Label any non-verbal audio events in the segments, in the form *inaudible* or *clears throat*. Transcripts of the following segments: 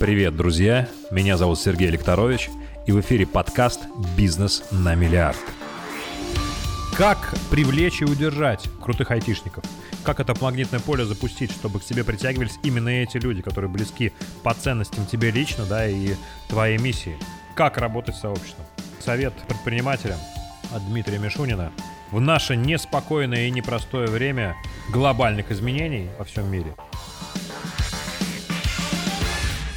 Привет, друзья! Меня зовут Сергей Лекторович, и в эфире подкаст «Бизнес на миллиард». Как привлечь и удержать крутых айтишников? Как это магнитное поле запустить, чтобы к тебе притягивались именно эти люди, которые близки по ценностям тебе лично, да, и твоей миссии? Как работать с сообществом? Совет предпринимателям от Дмитрия Мишунина. В наше неспокойное и непростое время глобальных изменений во всем мире –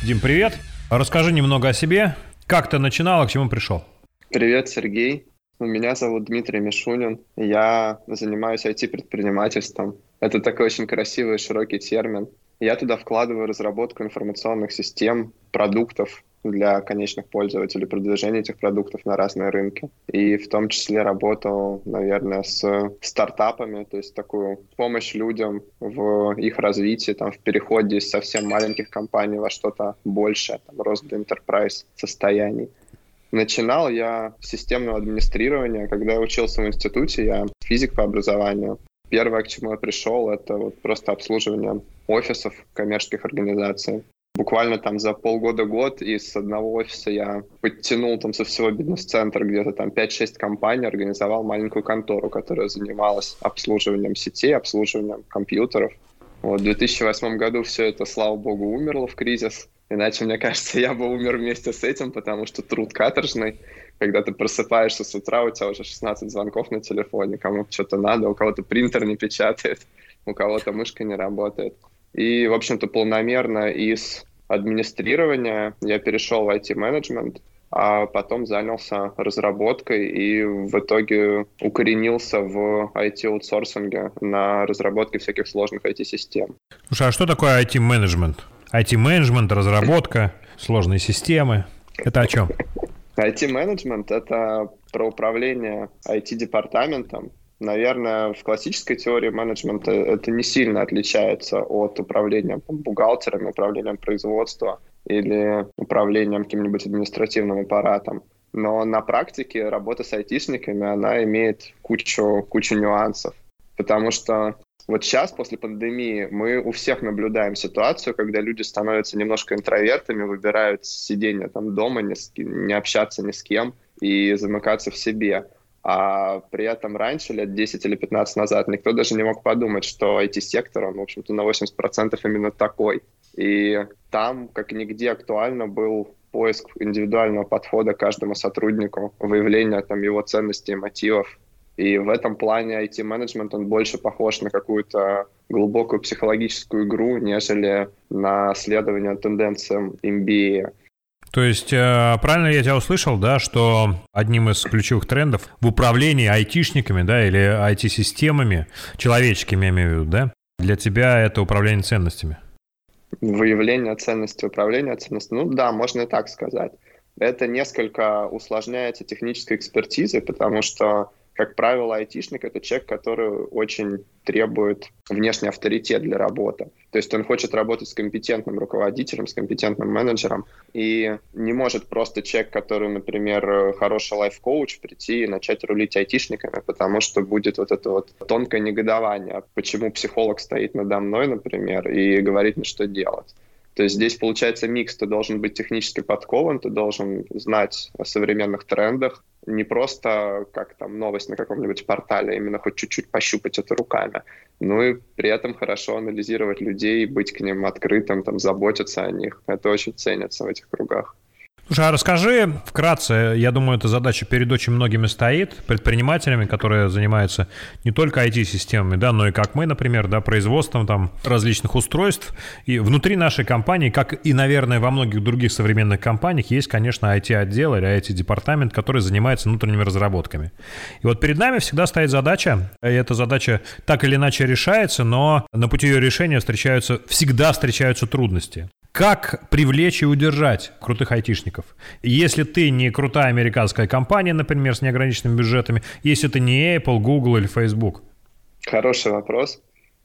Дим, привет. Расскажи немного о себе. Как ты начинал, а к чему пришел? Привет, Сергей. Меня зовут Дмитрий Мишунин. Я занимаюсь IT-предпринимательством. Это такой очень красивый широкий термин. Я туда вкладываю разработку информационных систем, продуктов, для конечных пользователей, продвижения этих продуктов на разные рынки. И в том числе работал, наверное, с стартапами, то есть такую помощь людям в их развитии, там, в переходе из совсем маленьких компаний во что-то большее, там, рост до enterprise состояний. Начинал я с системного администрирования. Когда я учился в институте, я физик по образованию. Первое, к чему я пришел, это вот просто обслуживание офисов коммерческих организаций. Буквально там за полгода-год из одного офиса я подтянул там со всего бизнес-центра где-то там 5-6 компаний, организовал маленькую контору, которая занималась обслуживанием сетей, обслуживанием компьютеров. Вот в 2008 году все это, слава богу, умерло в кризис. Иначе, мне кажется, я бы умер вместе с этим, потому что труд каторжный. Когда ты просыпаешься с утра, у тебя уже 16 звонков на телефоне, кому что-то надо, у кого-то принтер не печатает, у кого-то мышка не работает. И, в общем-то, полномерно из администрирования я перешел в IT-менеджмент, а потом занялся разработкой и в итоге укоренился в IT-аутсорсинге на разработке всяких сложных IT-систем. Слушай, а что такое IT-менеджмент? IT-менеджмент, разработка, сложные системы. Это о чем? IT-менеджмент — это про управление IT-департаментом, Наверное, в классической теории менеджмента это не сильно отличается от управления бухгалтерами, управлением производства или управлением каким-нибудь административным аппаратом. Но на практике работа с айтишниками, она имеет кучу, кучу нюансов. Потому что вот сейчас, после пандемии, мы у всех наблюдаем ситуацию, когда люди становятся немножко интровертами, выбирают сидение там дома, не, с, не общаться ни с кем и замыкаться в себе. А при этом раньше, лет 10 или 15 назад, никто даже не мог подумать, что IT-сектор, он, в общем-то, на 80% именно такой. И там, как нигде, актуально был поиск индивидуального подхода каждому сотруднику, выявление там его ценностей и мотивов. И в этом плане IT-менеджмент, он больше похож на какую-то глубокую психологическую игру, нежели на следование тенденциям MBA. То есть, э, правильно я тебя услышал, да, что одним из ключевых трендов в управлении айтишниками, да, или IT-системами, человеческими, я имею в виду, да, для тебя это управление ценностями? Выявление ценностей, управление ценностями, ну да, можно и так сказать. Это несколько усложняется технической экспертизой, потому что как правило, айтишник — это человек, который очень требует внешний авторитет для работы. То есть он хочет работать с компетентным руководителем, с компетентным менеджером, и не может просто человек, который, например, хороший лайф-коуч, прийти и начать рулить айтишниками, потому что будет вот это вот тонкое негодование, почему психолог стоит надо мной, например, и говорит мне, что делать. То есть здесь получается микс. Ты должен быть технически подкован, ты должен знать о современных трендах, не просто как там новость на каком-нибудь портале, а именно хоть чуть-чуть пощупать это руками. Ну и при этом хорошо анализировать людей, быть к ним открытым, там, заботиться о них. Это очень ценится в этих кругах. Слушай, а расскажи вкратце, я думаю, эта задача перед очень многими стоит, предпринимателями, которые занимаются не только IT-системами, да, но и как мы, например, да, производством там различных устройств. И внутри нашей компании, как и, наверное, во многих других современных компаниях, есть, конечно, IT-отдел или IT-департамент, который занимается внутренними разработками. И вот перед нами всегда стоит задача, и эта задача так или иначе решается, но на пути ее решения встречаются, всегда встречаются трудности. Как привлечь и удержать крутых айтишников? Если ты не крутая американская компания, например, с неограниченными бюджетами, если ты не Apple, Google или Facebook? Хороший вопрос.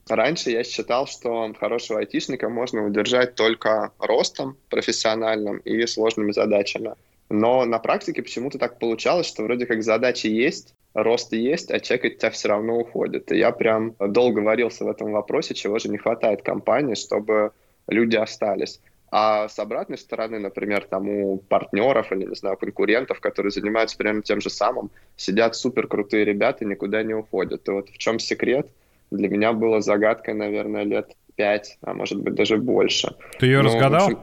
Раньше я считал, что хорошего айтишника можно удержать только ростом профессиональным и сложными задачами. Но на практике почему-то так получалось, что вроде как задачи есть, рост есть, а чек от тебя все равно уходит. И я прям долго варился в этом вопросе, чего же не хватает компании, чтобы люди остались. А с обратной стороны, например, там у партнеров или, не знаю, конкурентов, которые занимаются примерно тем же самым, сидят супер крутые ребята никуда не уходят. И вот в чем секрет? Для меня было загадкой, наверное, лет пять, а может быть даже больше. Ты ее ну, разгадал? Общем,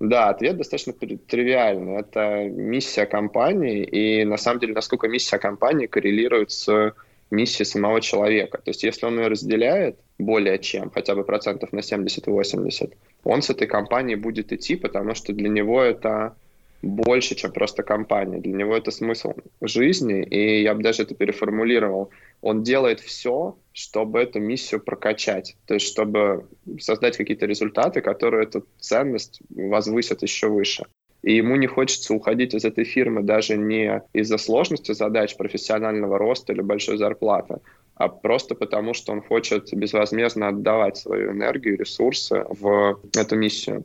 да, ответ достаточно тривиальный. Это миссия компании, и на самом деле, насколько миссия компании коррелирует с миссией самого человека. То есть если он ее разделяет более чем, хотя бы процентов на 70-80, он с этой компанией будет идти, потому что для него это больше, чем просто компания. Для него это смысл жизни, и я бы даже это переформулировал. Он делает все, чтобы эту миссию прокачать, то есть чтобы создать какие-то результаты, которые эту ценность возвысят еще выше. И ему не хочется уходить из этой фирмы даже не из-за сложности задач профессионального роста или большой зарплаты, а просто потому, что он хочет безвозмездно отдавать свою энергию, ресурсы в эту миссию.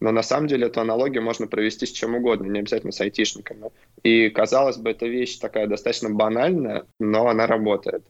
Но на самом деле эту аналогию можно провести с чем угодно, не обязательно с айтишниками. И, казалось бы, эта вещь такая достаточно банальная, но она работает.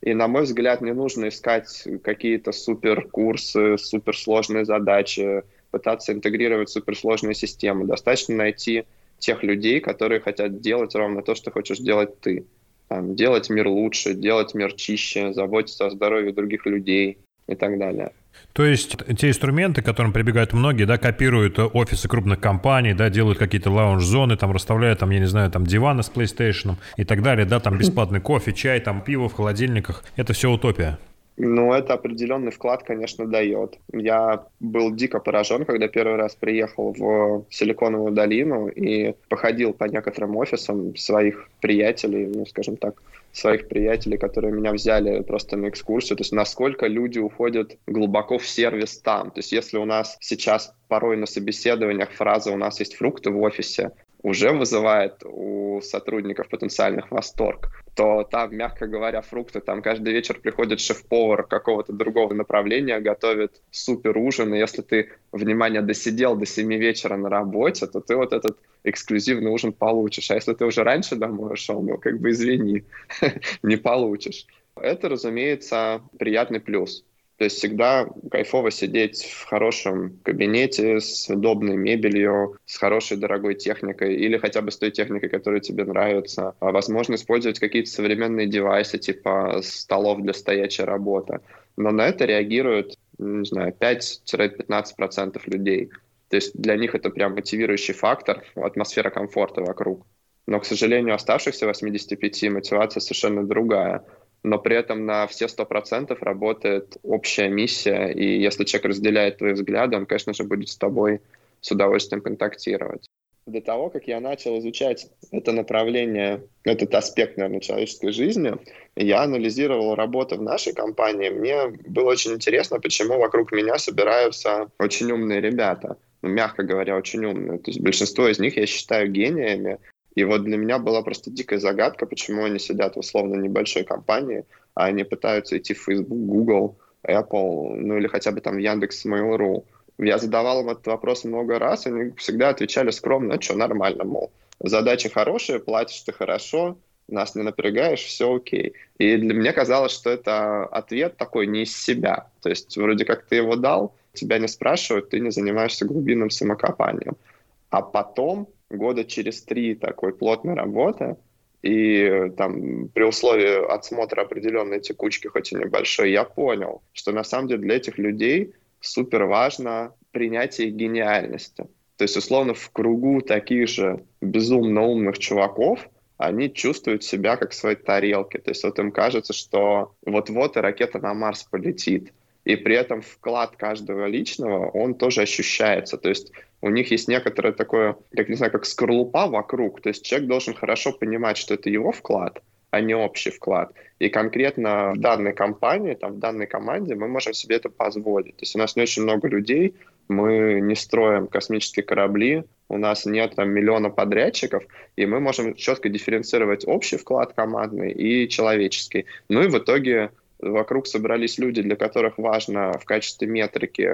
И, на мой взгляд, не нужно искать какие-то суперкурсы, суперсложные задачи, пытаться интегрировать суперсложные системы. Достаточно найти тех людей, которые хотят делать ровно то, что хочешь делать ты. Там, делать мир лучше, делать мир чище, заботиться о здоровье других людей и так далее. То есть те инструменты, к которым прибегают многие, да, копируют офисы крупных компаний, да, делают какие-то лаунж-зоны, там расставляют, там, я не знаю, там диваны с PlayStation и так далее, да, там бесплатный кофе, чай, там пиво в холодильниках. Это все утопия. Ну, это определенный вклад, конечно, дает. Я был дико поражен, когда первый раз приехал в Силиконовую долину и походил по некоторым офисам своих приятелей, ну, скажем так, своих приятелей, которые меня взяли просто на экскурсию, то есть насколько люди уходят глубоко в сервис там. То есть если у нас сейчас порой на собеседованиях фраза «у нас есть фрукты в офисе», уже вызывает у сотрудников потенциальных восторг, то там, мягко говоря, фрукты, там каждый вечер приходит шеф-повар какого-то другого направления, готовит супер ужин, и если ты, внимание, досидел до 7 вечера на работе, то ты вот этот эксклюзивный ужин получишь. А если ты уже раньше домой ушел, ну, как бы извини, *laughs* не получишь. Это, разумеется, приятный плюс. То есть всегда кайфово сидеть в хорошем кабинете с удобной мебелью, с хорошей дорогой техникой или хотя бы с той техникой, которая тебе нравится. А возможно использовать какие-то современные девайсы типа столов для стоячей работы. Но на это реагируют, не знаю, 5-15% людей. То есть для них это прям мотивирующий фактор, атмосфера комфорта вокруг. Но, к сожалению, оставшихся 85 мотивация совершенно другая но при этом на все сто процентов работает общая миссия, и если человек разделяет твои взгляды, он, конечно же, будет с тобой с удовольствием контактировать. До того, как я начал изучать это направление, этот аспект, наверное, человеческой жизни, я анализировал работу в нашей компании. Мне было очень интересно, почему вокруг меня собираются очень умные ребята. Ну, мягко говоря, очень умные. То есть большинство из них я считаю гениями, и вот для меня была просто дикая загадка, почему они сидят в условно небольшой компании, а они пытаются идти в Facebook, Google, Apple, ну или хотя бы там Яндекс, Mail.ru. Я задавал им этот вопрос много раз, и они всегда отвечали скромно, «А что, нормально, мол, задача хорошая, платишь ты хорошо, нас не напрягаешь, все окей. И для меня казалось, что это ответ такой не из себя. То есть вроде как ты его дал, тебя не спрашивают, ты не занимаешься глубинным самокопанием. А потом года через три такой плотной работы, и там при условии отсмотра определенной текучки, хоть и небольшой, я понял, что на самом деле для этих людей супер важно принятие гениальности. То есть, условно, в кругу таких же безумно умных чуваков они чувствуют себя как в своей тарелке. То есть вот им кажется, что вот-вот и ракета на Марс полетит и при этом вклад каждого личного, он тоже ощущается. То есть у них есть некоторое такое, как не знаю, как скорлупа вокруг. То есть человек должен хорошо понимать, что это его вклад, а не общий вклад. И конкретно в данной компании, там, в данной команде мы можем себе это позволить. То есть у нас не очень много людей, мы не строим космические корабли, у нас нет там, миллиона подрядчиков, и мы можем четко дифференцировать общий вклад командный и человеческий. Ну и в итоге вокруг собрались люди, для которых важно в качестве метрики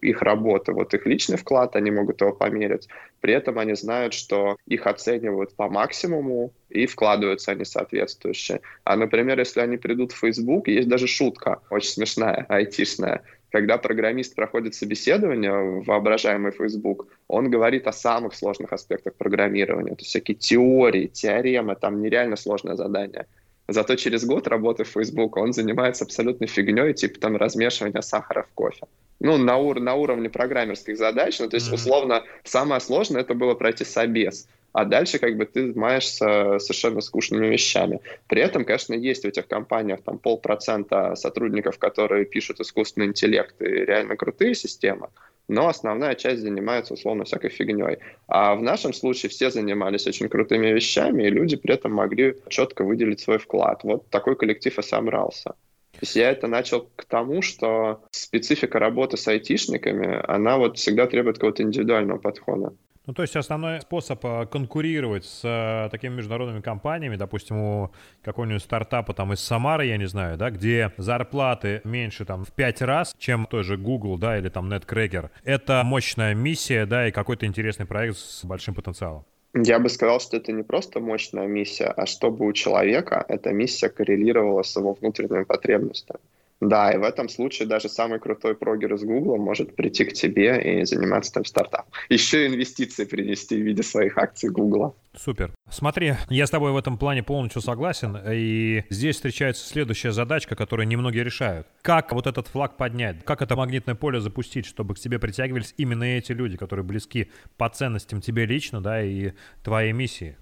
их работы, вот их личный вклад, они могут его померить. При этом они знают, что их оценивают по максимуму и вкладываются они соответствующие. А, например, если они придут в Facebook, есть даже шутка, очень смешная, айтишная. когда программист проходит собеседование в воображаемый Facebook, он говорит о самых сложных аспектах программирования. То есть всякие теории, теоремы, там нереально сложное задание. Зато через год работы в Facebook он занимается абсолютно фигней, типа там размешивания сахара в кофе. Ну, на, ур- на уровне программерских задач, ну, то есть, условно, самое сложное это было пройти собес а дальше как бы ты занимаешься совершенно скучными вещами. При этом, конечно, есть в этих компаниях там полпроцента сотрудников, которые пишут искусственный интеллект и реально крутые системы, но основная часть занимается условно всякой фигней. А в нашем случае все занимались очень крутыми вещами, и люди при этом могли четко выделить свой вклад. Вот такой коллектив и собрался. То есть я это начал к тому, что специфика работы с айтишниками, она вот всегда требует какого-то индивидуального подхода. Ну, то есть основной способ э, конкурировать с э, такими международными компаниями, допустим, у какого-нибудь стартапа там из Самары, я не знаю, да, где зарплаты меньше там в пять раз, чем той же Google, да, или там NetCracker, это мощная миссия, да, и какой-то интересный проект с большим потенциалом. Я бы сказал, что это не просто мощная миссия, а чтобы у человека эта миссия коррелировала с его внутренними потребностями. Да, и в этом случае даже самый крутой прогер из Google может прийти к тебе и заниматься там стартапом. Еще инвестиции принести в виде своих акций Google. Супер. Смотри, я с тобой в этом плане полностью согласен, и здесь встречается следующая задачка, которую немногие решают. Как вот этот флаг поднять? Как это магнитное поле запустить, чтобы к тебе притягивались именно эти люди, которые близки по ценностям тебе лично, да, и твоей миссии,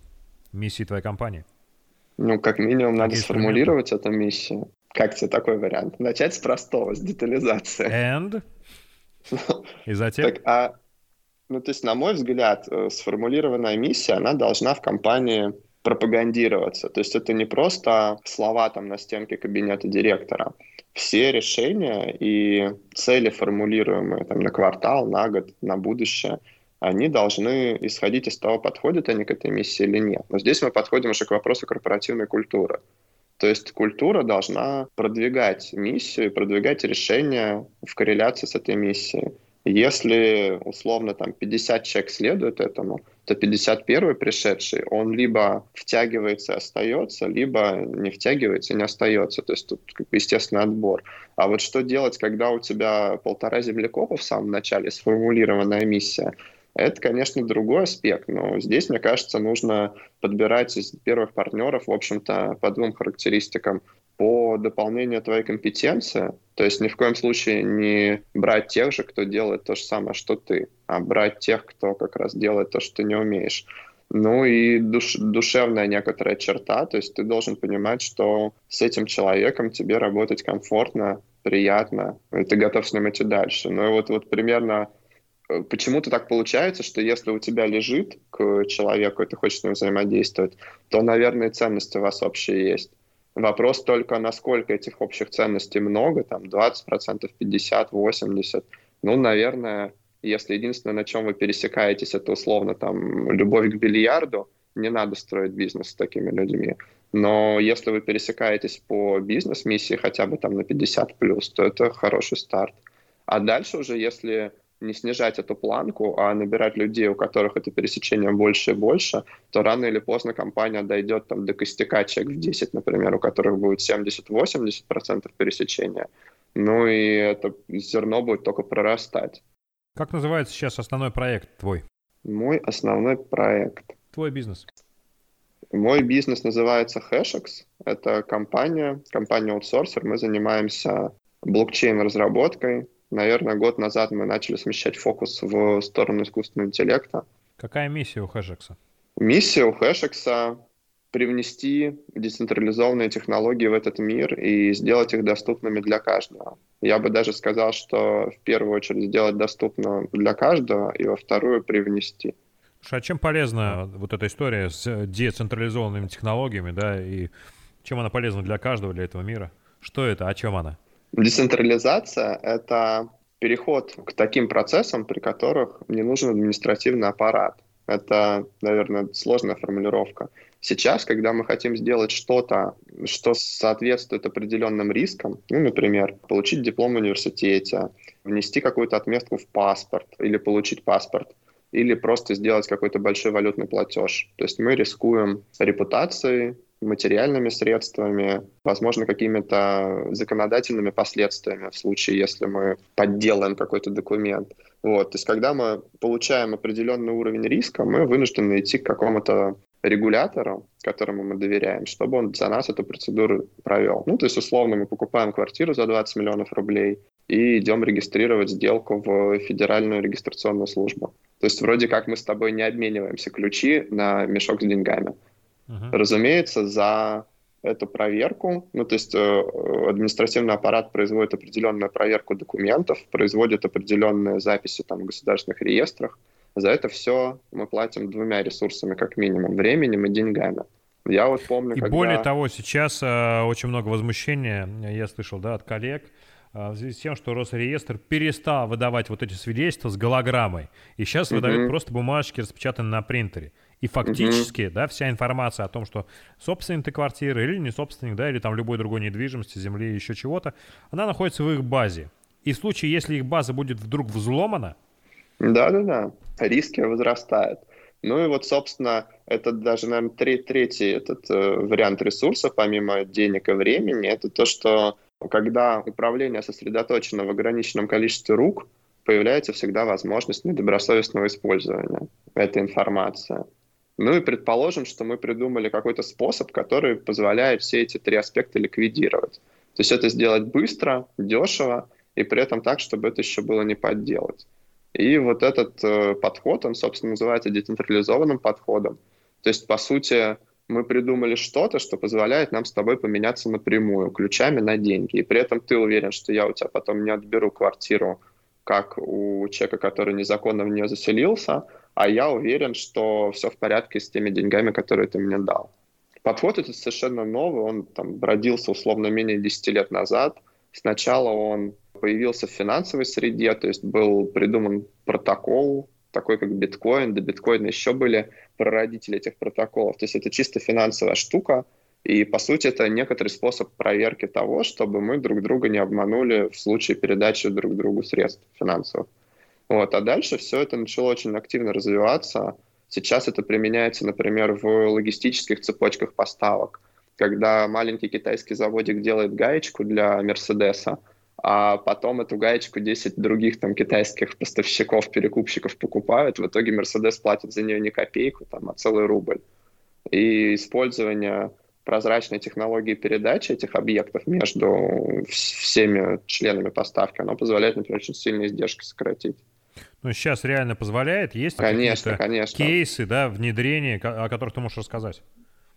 миссии твоей компании? Ну, как минимум, надо сформулировать эту миссию. Как тебе такой вариант? Начать с простого, с детализации. And? И затем? Так, а, ну, то есть, на мой взгляд, э, сформулированная миссия, она должна в компании пропагандироваться. То есть это не просто слова там на стенке кабинета директора. Все решения и цели, формулируемые там, на квартал, на год, на будущее, они должны исходить из того, подходят они к этой миссии или нет. Но здесь мы подходим уже к вопросу корпоративной культуры. То есть культура должна продвигать миссию продвигать решения в корреляции с этой миссией. Если, условно, там 50 человек следует этому, то 51 пришедший, он либо втягивается и остается, либо не втягивается и не остается. То есть тут, естественный отбор. А вот что делать, когда у тебя полтора землекопа в самом начале, сформулированная миссия, это, конечно, другой аспект, но здесь, мне кажется, нужно подбирать из первых партнеров, в общем-то, по двум характеристикам. По дополнению твоей компетенции, то есть ни в коем случае не брать тех же, кто делает то же самое, что ты, а брать тех, кто как раз делает то, что ты не умеешь. Ну и душ, душевная некоторая черта, то есть ты должен понимать, что с этим человеком тебе работать комфортно, приятно, и ты готов с ним идти дальше. Ну и вот, вот примерно почему-то так получается, что если у тебя лежит к человеку, и ты хочешь с ним взаимодействовать, то, наверное, ценности у вас общие есть. Вопрос только, насколько этих общих ценностей много, там 20%, 50%, 80%. Ну, наверное, если единственное, на чем вы пересекаетесь, это условно там любовь к бильярду, не надо строить бизнес с такими людьми. Но если вы пересекаетесь по бизнес-миссии хотя бы там на 50 плюс, то это хороший старт. А дальше уже, если не снижать эту планку, а набирать людей, у которых это пересечение больше и больше, то рано или поздно компания дойдет там, до костяка человек в 10, например, у которых будет 70-80% пересечения. Ну и это зерно будет только прорастать. Как называется сейчас основной проект твой? Мой основной проект. Твой бизнес. Мой бизнес называется Hashex. Это компания, компания аутсорсер. Мы занимаемся блокчейн-разработкой, наверное, год назад мы начали смещать фокус в сторону искусственного интеллекта. Какая миссия у Хэшекса? Миссия у Хэшекса привнести децентрализованные технологии в этот мир и сделать их доступными для каждого. Я бы даже сказал, что в первую очередь сделать доступно для каждого, и во вторую привнести. А чем полезна вот эта история с децентрализованными технологиями, да, и чем она полезна для каждого, для этого мира? Что это, о чем она? Децентрализация — это переход к таким процессам, при которых не нужен административный аппарат. Это, наверное, сложная формулировка. Сейчас, когда мы хотим сделать что-то, что соответствует определенным рискам, ну, например, получить диплом в университете, внести какую-то отметку в паспорт или получить паспорт, или просто сделать какой-то большой валютный платеж. То есть мы рискуем репутацией, материальными средствами, возможно, какими-то законодательными последствиями в случае, если мы подделаем какой-то документ. Вот. То есть, когда мы получаем определенный уровень риска, мы вынуждены идти к какому-то регулятору, которому мы доверяем, чтобы он за нас эту процедуру провел. Ну, то есть, условно, мы покупаем квартиру за 20 миллионов рублей и идем регистрировать сделку в Федеральную регистрационную службу. То есть, вроде как мы с тобой не обмениваемся ключи на мешок с деньгами. Uh-huh. Разумеется, за эту проверку, ну, то есть э, административный аппарат производит определенную проверку документов, производит определенные записи там, в государственных реестрах, за это все мы платим двумя ресурсами, как минимум, временем и деньгами. Я вот помню, И когда... более того, сейчас э, очень много возмущения, я слышал, да, от коллег, э, в связи с тем, что Росреестр перестал выдавать вот эти свидетельства с голограммой, и сейчас mm-hmm. выдают просто бумажки, распечатанные на принтере. И фактически, mm-hmm. да, вся информация о том, что собственник ты квартиры или не собственник, да, или там любой другой недвижимости, земли, еще чего-то, она находится в их базе. И в случае, если их база будет вдруг взломана, да-да-да, риски возрастают. Ну и вот, собственно, это даже, наверное, третий, третий этот э, вариант ресурса, помимо денег и времени, это то, что когда управление сосредоточено в ограниченном количестве рук, появляется всегда возможность недобросовестного использования этой информации. Ну и предположим, что мы придумали какой-то способ, который позволяет все эти три аспекта ликвидировать. То есть это сделать быстро, дешево и при этом так, чтобы это еще было не подделать. И вот этот э, подход, он, собственно, называется децентрализованным подходом. То есть, по сути, мы придумали что-то, что позволяет нам с тобой поменяться напрямую, ключами на деньги. И при этом ты уверен, что я у тебя потом не отберу квартиру, как у человека, который незаконно в нее заселился, а я уверен, что все в порядке с теми деньгами, которые ты мне дал. Подход этот совершенно новый, он там родился условно менее 10 лет назад. Сначала он появился в финансовой среде, то есть был придуман протокол, такой как биткоин, до биткоина еще были прародители этих протоколов. То есть это чисто финансовая штука, и, по сути, это некоторый способ проверки того, чтобы мы друг друга не обманули в случае передачи друг другу средств финансовых. Вот. А дальше все это начало очень активно развиваться. Сейчас это применяется, например, в логистических цепочках поставок. Когда маленький китайский заводик делает гаечку для Мерседеса, а потом эту гаечку 10 других там китайских поставщиков, перекупщиков покупают, в итоге Mercedes платит за нее не копейку, там, а целый рубль. И использование прозрачной технологии передачи этих объектов между всеми членами поставки, оно позволяет, например, очень сильно издержки сократить. Ну, сейчас реально позволяет? Есть конечно, конечно. кейсы, да, внедрения, о которых ты можешь рассказать?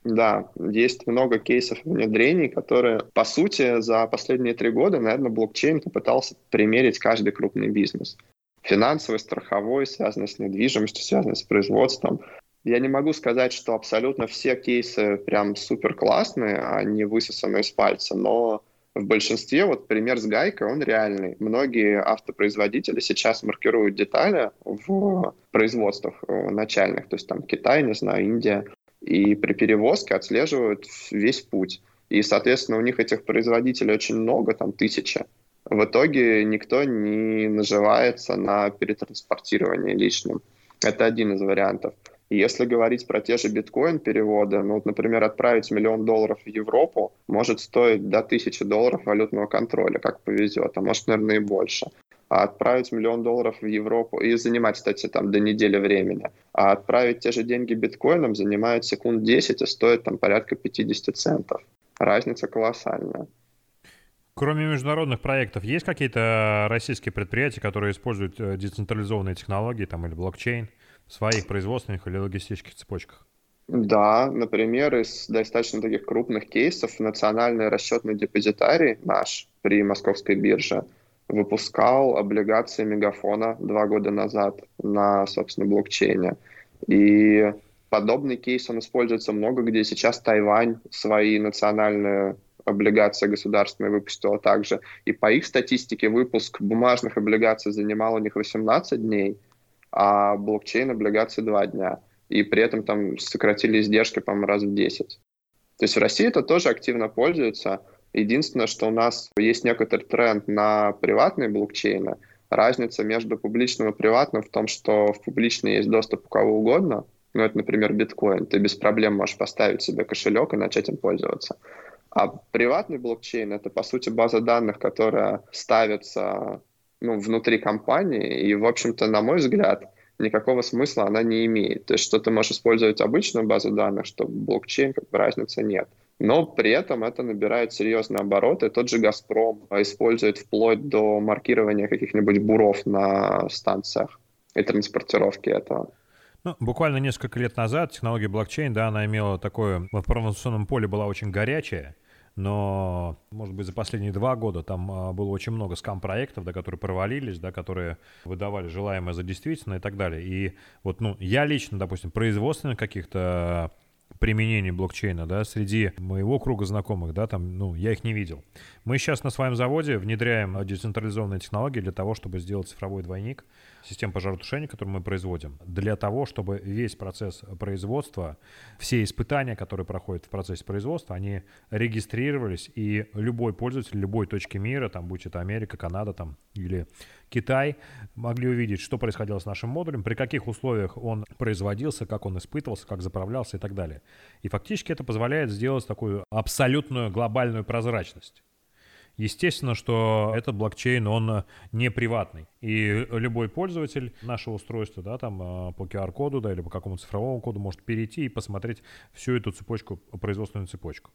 Да, есть много кейсов внедрений, которые, по сути, за последние три года, наверное, блокчейн попытался примерить каждый крупный бизнес. Финансовый, страховой, связанный с недвижимостью, связанный с производством. Я не могу сказать, что абсолютно все кейсы прям супер классные, не высосаны из пальца, но в большинстве, вот пример с гайкой, он реальный. Многие автопроизводители сейчас маркируют детали в производствах э, начальных, то есть там Китай, не знаю, Индия, и при перевозке отслеживают весь путь. И, соответственно, у них этих производителей очень много, там тысяча. В итоге никто не наживается на перетранспортировании лишним. Это один из вариантов. И если говорить про те же биткоин-переводы, ну, вот, например, отправить миллион долларов в Европу может стоить до тысячи долларов валютного контроля, как повезет, а может, наверное, и больше а отправить миллион долларов в Европу и занимать, кстати, там до недели времени, а отправить те же деньги биткоином занимает секунд 10 и стоит там порядка 50 центов. Разница колоссальная. Кроме международных проектов, есть какие-то российские предприятия, которые используют э, децентрализованные технологии там, или блокчейн своих производственных или логистических цепочках? Да, например, из достаточно таких крупных кейсов национальный расчетный депозитарий наш при московской бирже – выпускал облигации Мегафона два года назад на, собственно, блокчейне. И подобный кейс, он используется много где. Сейчас Тайвань свои национальные облигации государственные выпустила также. И по их статистике выпуск бумажных облигаций занимал у них 18 дней, а блокчейн облигаций 2 дня. И при этом там сократили издержки, по-моему, раз в 10. То есть в России это тоже активно пользуется. Единственное, что у нас есть некоторый тренд на приватные блокчейны. Разница между публичным и приватным в том, что в публичный есть доступ у кого угодно, Ну, это, например, биткоин. Ты без проблем можешь поставить себе кошелек и начать им пользоваться. А приватный блокчейн — это, по сути, база данных, которая ставится ну, внутри компании, и, в общем-то, на мой взгляд, никакого смысла она не имеет. То есть, что ты можешь использовать обычную базу данных, что блокчейн, как бы разницы нет. Но при этом это набирает серьезные обороты. Тот же «Газпром» использует вплоть до маркирования каких-нибудь буров на станциях и транспортировки этого. Ну, буквально несколько лет назад технология блокчейн, да, она имела такое, в информационном поле была очень горячая, но, может быть, за последние два года там а, было очень много скам-проектов, да, которые провалились, да, которые выдавали желаемое за действительно и так далее. И вот, ну, я лично, допустим, производственных каких-то применений блокчейна, да, среди моего круга знакомых, да, там, ну, я их не видел. Мы сейчас на своем заводе внедряем децентрализованные технологии для того, чтобы сделать цифровой двойник систем пожаротушения, которую мы производим, для того, чтобы весь процесс производства, все испытания, которые проходят в процессе производства, они регистрировались, и любой пользователь любой точки мира, там, будь это Америка, Канада там, или Китай, могли увидеть, что происходило с нашим модулем, при каких условиях он производился, как он испытывался, как заправлялся и так далее. И фактически это позволяет сделать такую абсолютную глобальную прозрачность. Естественно, что этот блокчейн, он не приватный. И любой пользователь нашего устройства, да, там э, по QR-коду, да, или по какому-то цифровому коду может перейти и посмотреть всю эту цепочку, производственную цепочку.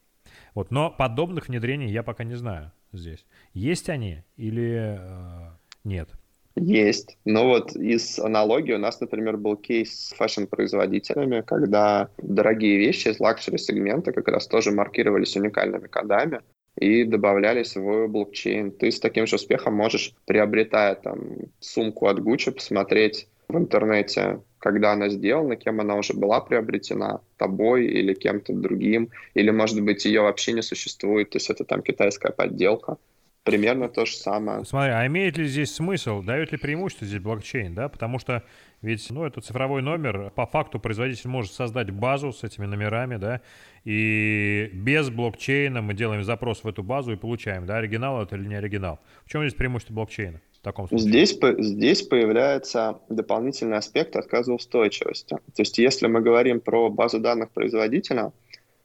Вот. Но подобных внедрений я пока не знаю здесь. Есть они или э, нет? Есть. Но вот из аналогии у нас, например, был кейс с fashion-производителями, когда дорогие вещи из luxury-сегмента как раз тоже маркировались уникальными кодами, и добавлялись в блокчейн. Ты с таким же успехом можешь, приобретая там сумку от Gucci, посмотреть в интернете, когда она сделана, кем она уже была приобретена, тобой или кем-то другим, или, может быть, ее вообще не существует, то есть это там китайская подделка. Примерно то же самое. Смотри, а имеет ли здесь смысл, дает ли преимущество здесь блокчейн, да? Потому что ведь, ну, это цифровой номер, по факту производитель может создать базу с этими номерами, да, и без блокчейна мы делаем запрос в эту базу и получаем, да, оригинал это или не оригинал. В чем здесь преимущество блокчейна? В таком случае? Здесь, здесь появляется дополнительный аспект отказоустойчивости. То есть если мы говорим про базу данных производителя,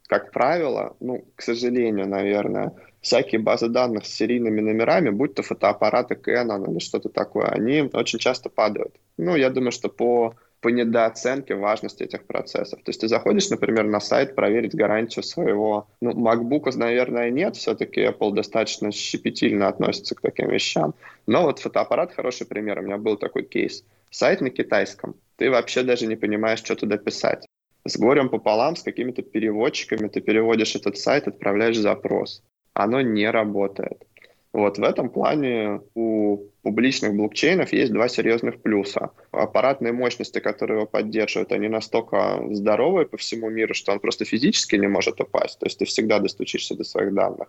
как правило, ну, к сожалению, наверное, всякие базы данных с серийными номерами, будь то фотоаппараты Canon или что-то такое, они очень часто падают. Ну, я думаю, что по, по недооценке важности этих процессов. То есть ты заходишь, например, на сайт проверить гарантию своего... Ну, MacBook, наверное, нет, все-таки Apple достаточно щепетильно относится к таким вещам. Но вот фотоаппарат хороший пример. У меня был такой кейс. Сайт на китайском. Ты вообще даже не понимаешь, что туда писать с горем пополам, с какими-то переводчиками ты переводишь этот сайт, отправляешь запрос оно не работает. Вот в этом плане у публичных блокчейнов есть два серьезных плюса. Аппаратные мощности, которые его поддерживают, они настолько здоровые по всему миру, что он просто физически не может упасть. То есть ты всегда достучишься до своих данных.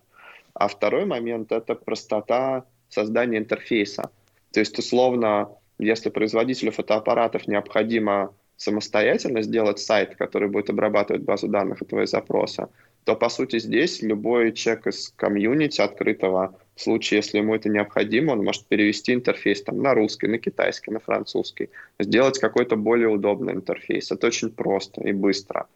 А второй момент — это простота создания интерфейса. То есть, условно, если производителю фотоаппаратов необходимо самостоятельно сделать сайт, который будет обрабатывать базу данных этого запроса, то, по сути, здесь любой человек из комьюнити открытого, в случае, если ему это необходимо, он может перевести интерфейс там, на русский, на китайский, на французский, сделать какой-то более удобный интерфейс. Это очень просто и быстро.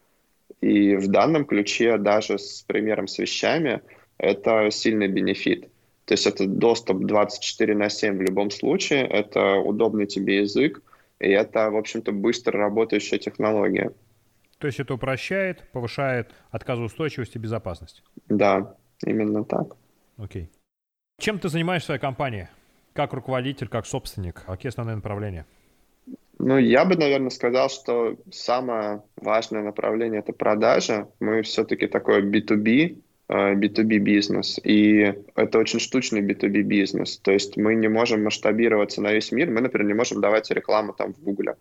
И в данном ключе даже с примером с вещами это сильный бенефит. То есть это доступ 24 на 7 в любом случае, это удобный тебе язык, и это, в общем-то, быстро работающая технология. То есть это упрощает, повышает отказоустойчивость и безопасность? Да, именно так. Окей. Чем ты занимаешься в своей компании? Как руководитель, как собственник? Какие основные направления? Ну, я бы, наверное, сказал, что самое важное направление — это продажа. Мы все-таки такой B2B, B2B э, бизнес, и это очень штучный B2B бизнес. То есть мы не можем масштабироваться на весь мир. Мы, например, не можем давать рекламу там в Google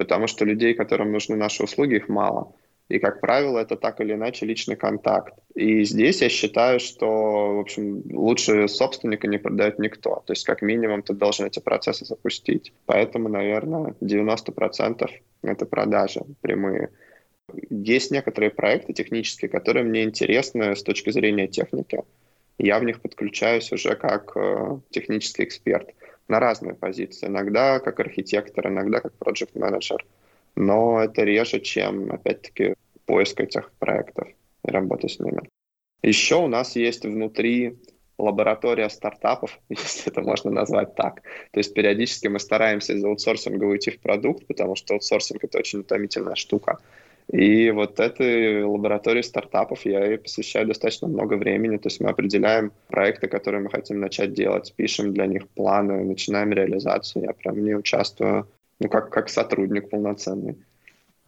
потому что людей, которым нужны наши услуги, их мало. И, как правило, это так или иначе личный контакт. И здесь я считаю, что, в общем, лучше собственника не продает никто. То есть, как минимум, ты должен эти процессы запустить. Поэтому, наверное, 90% это продажи прямые. Есть некоторые проекты технические, которые мне интересны с точки зрения техники. Я в них подключаюсь уже как э, технический эксперт на разные позиции. Иногда как архитектор, иногда как проект менеджер но это реже, чем, опять-таки, поиск этих проектов и работа с ними. Еще у нас есть внутри лаборатория стартапов, *laughs* если это можно назвать так. То есть периодически мы стараемся из аутсорсинга уйти в продукт, потому что аутсорсинг — это очень утомительная штука. И вот этой лаборатории стартапов я и посвящаю достаточно много времени. То есть мы определяем проекты, которые мы хотим начать делать, пишем для них планы, начинаем реализацию. Я прям не участвую, ну, как, как сотрудник полноценный.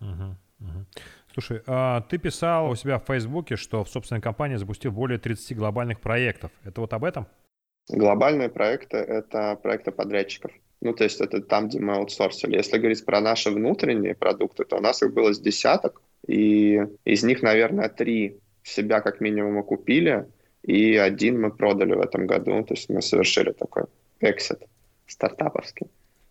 Uh-huh, uh-huh. Слушай, а ты писал у себя в Фейсбуке, что в собственной компании запустил более 30 глобальных проектов. Это вот об этом? Глобальные проекты — это проекты подрядчиков. Ну, то есть это там, где мы аутсорсили. Если говорить про наши внутренние продукты, то у нас их было с десяток, и из них, наверное, три себя как минимум мы купили, и один мы продали в этом году. То есть мы совершили такой эксит стартаповский.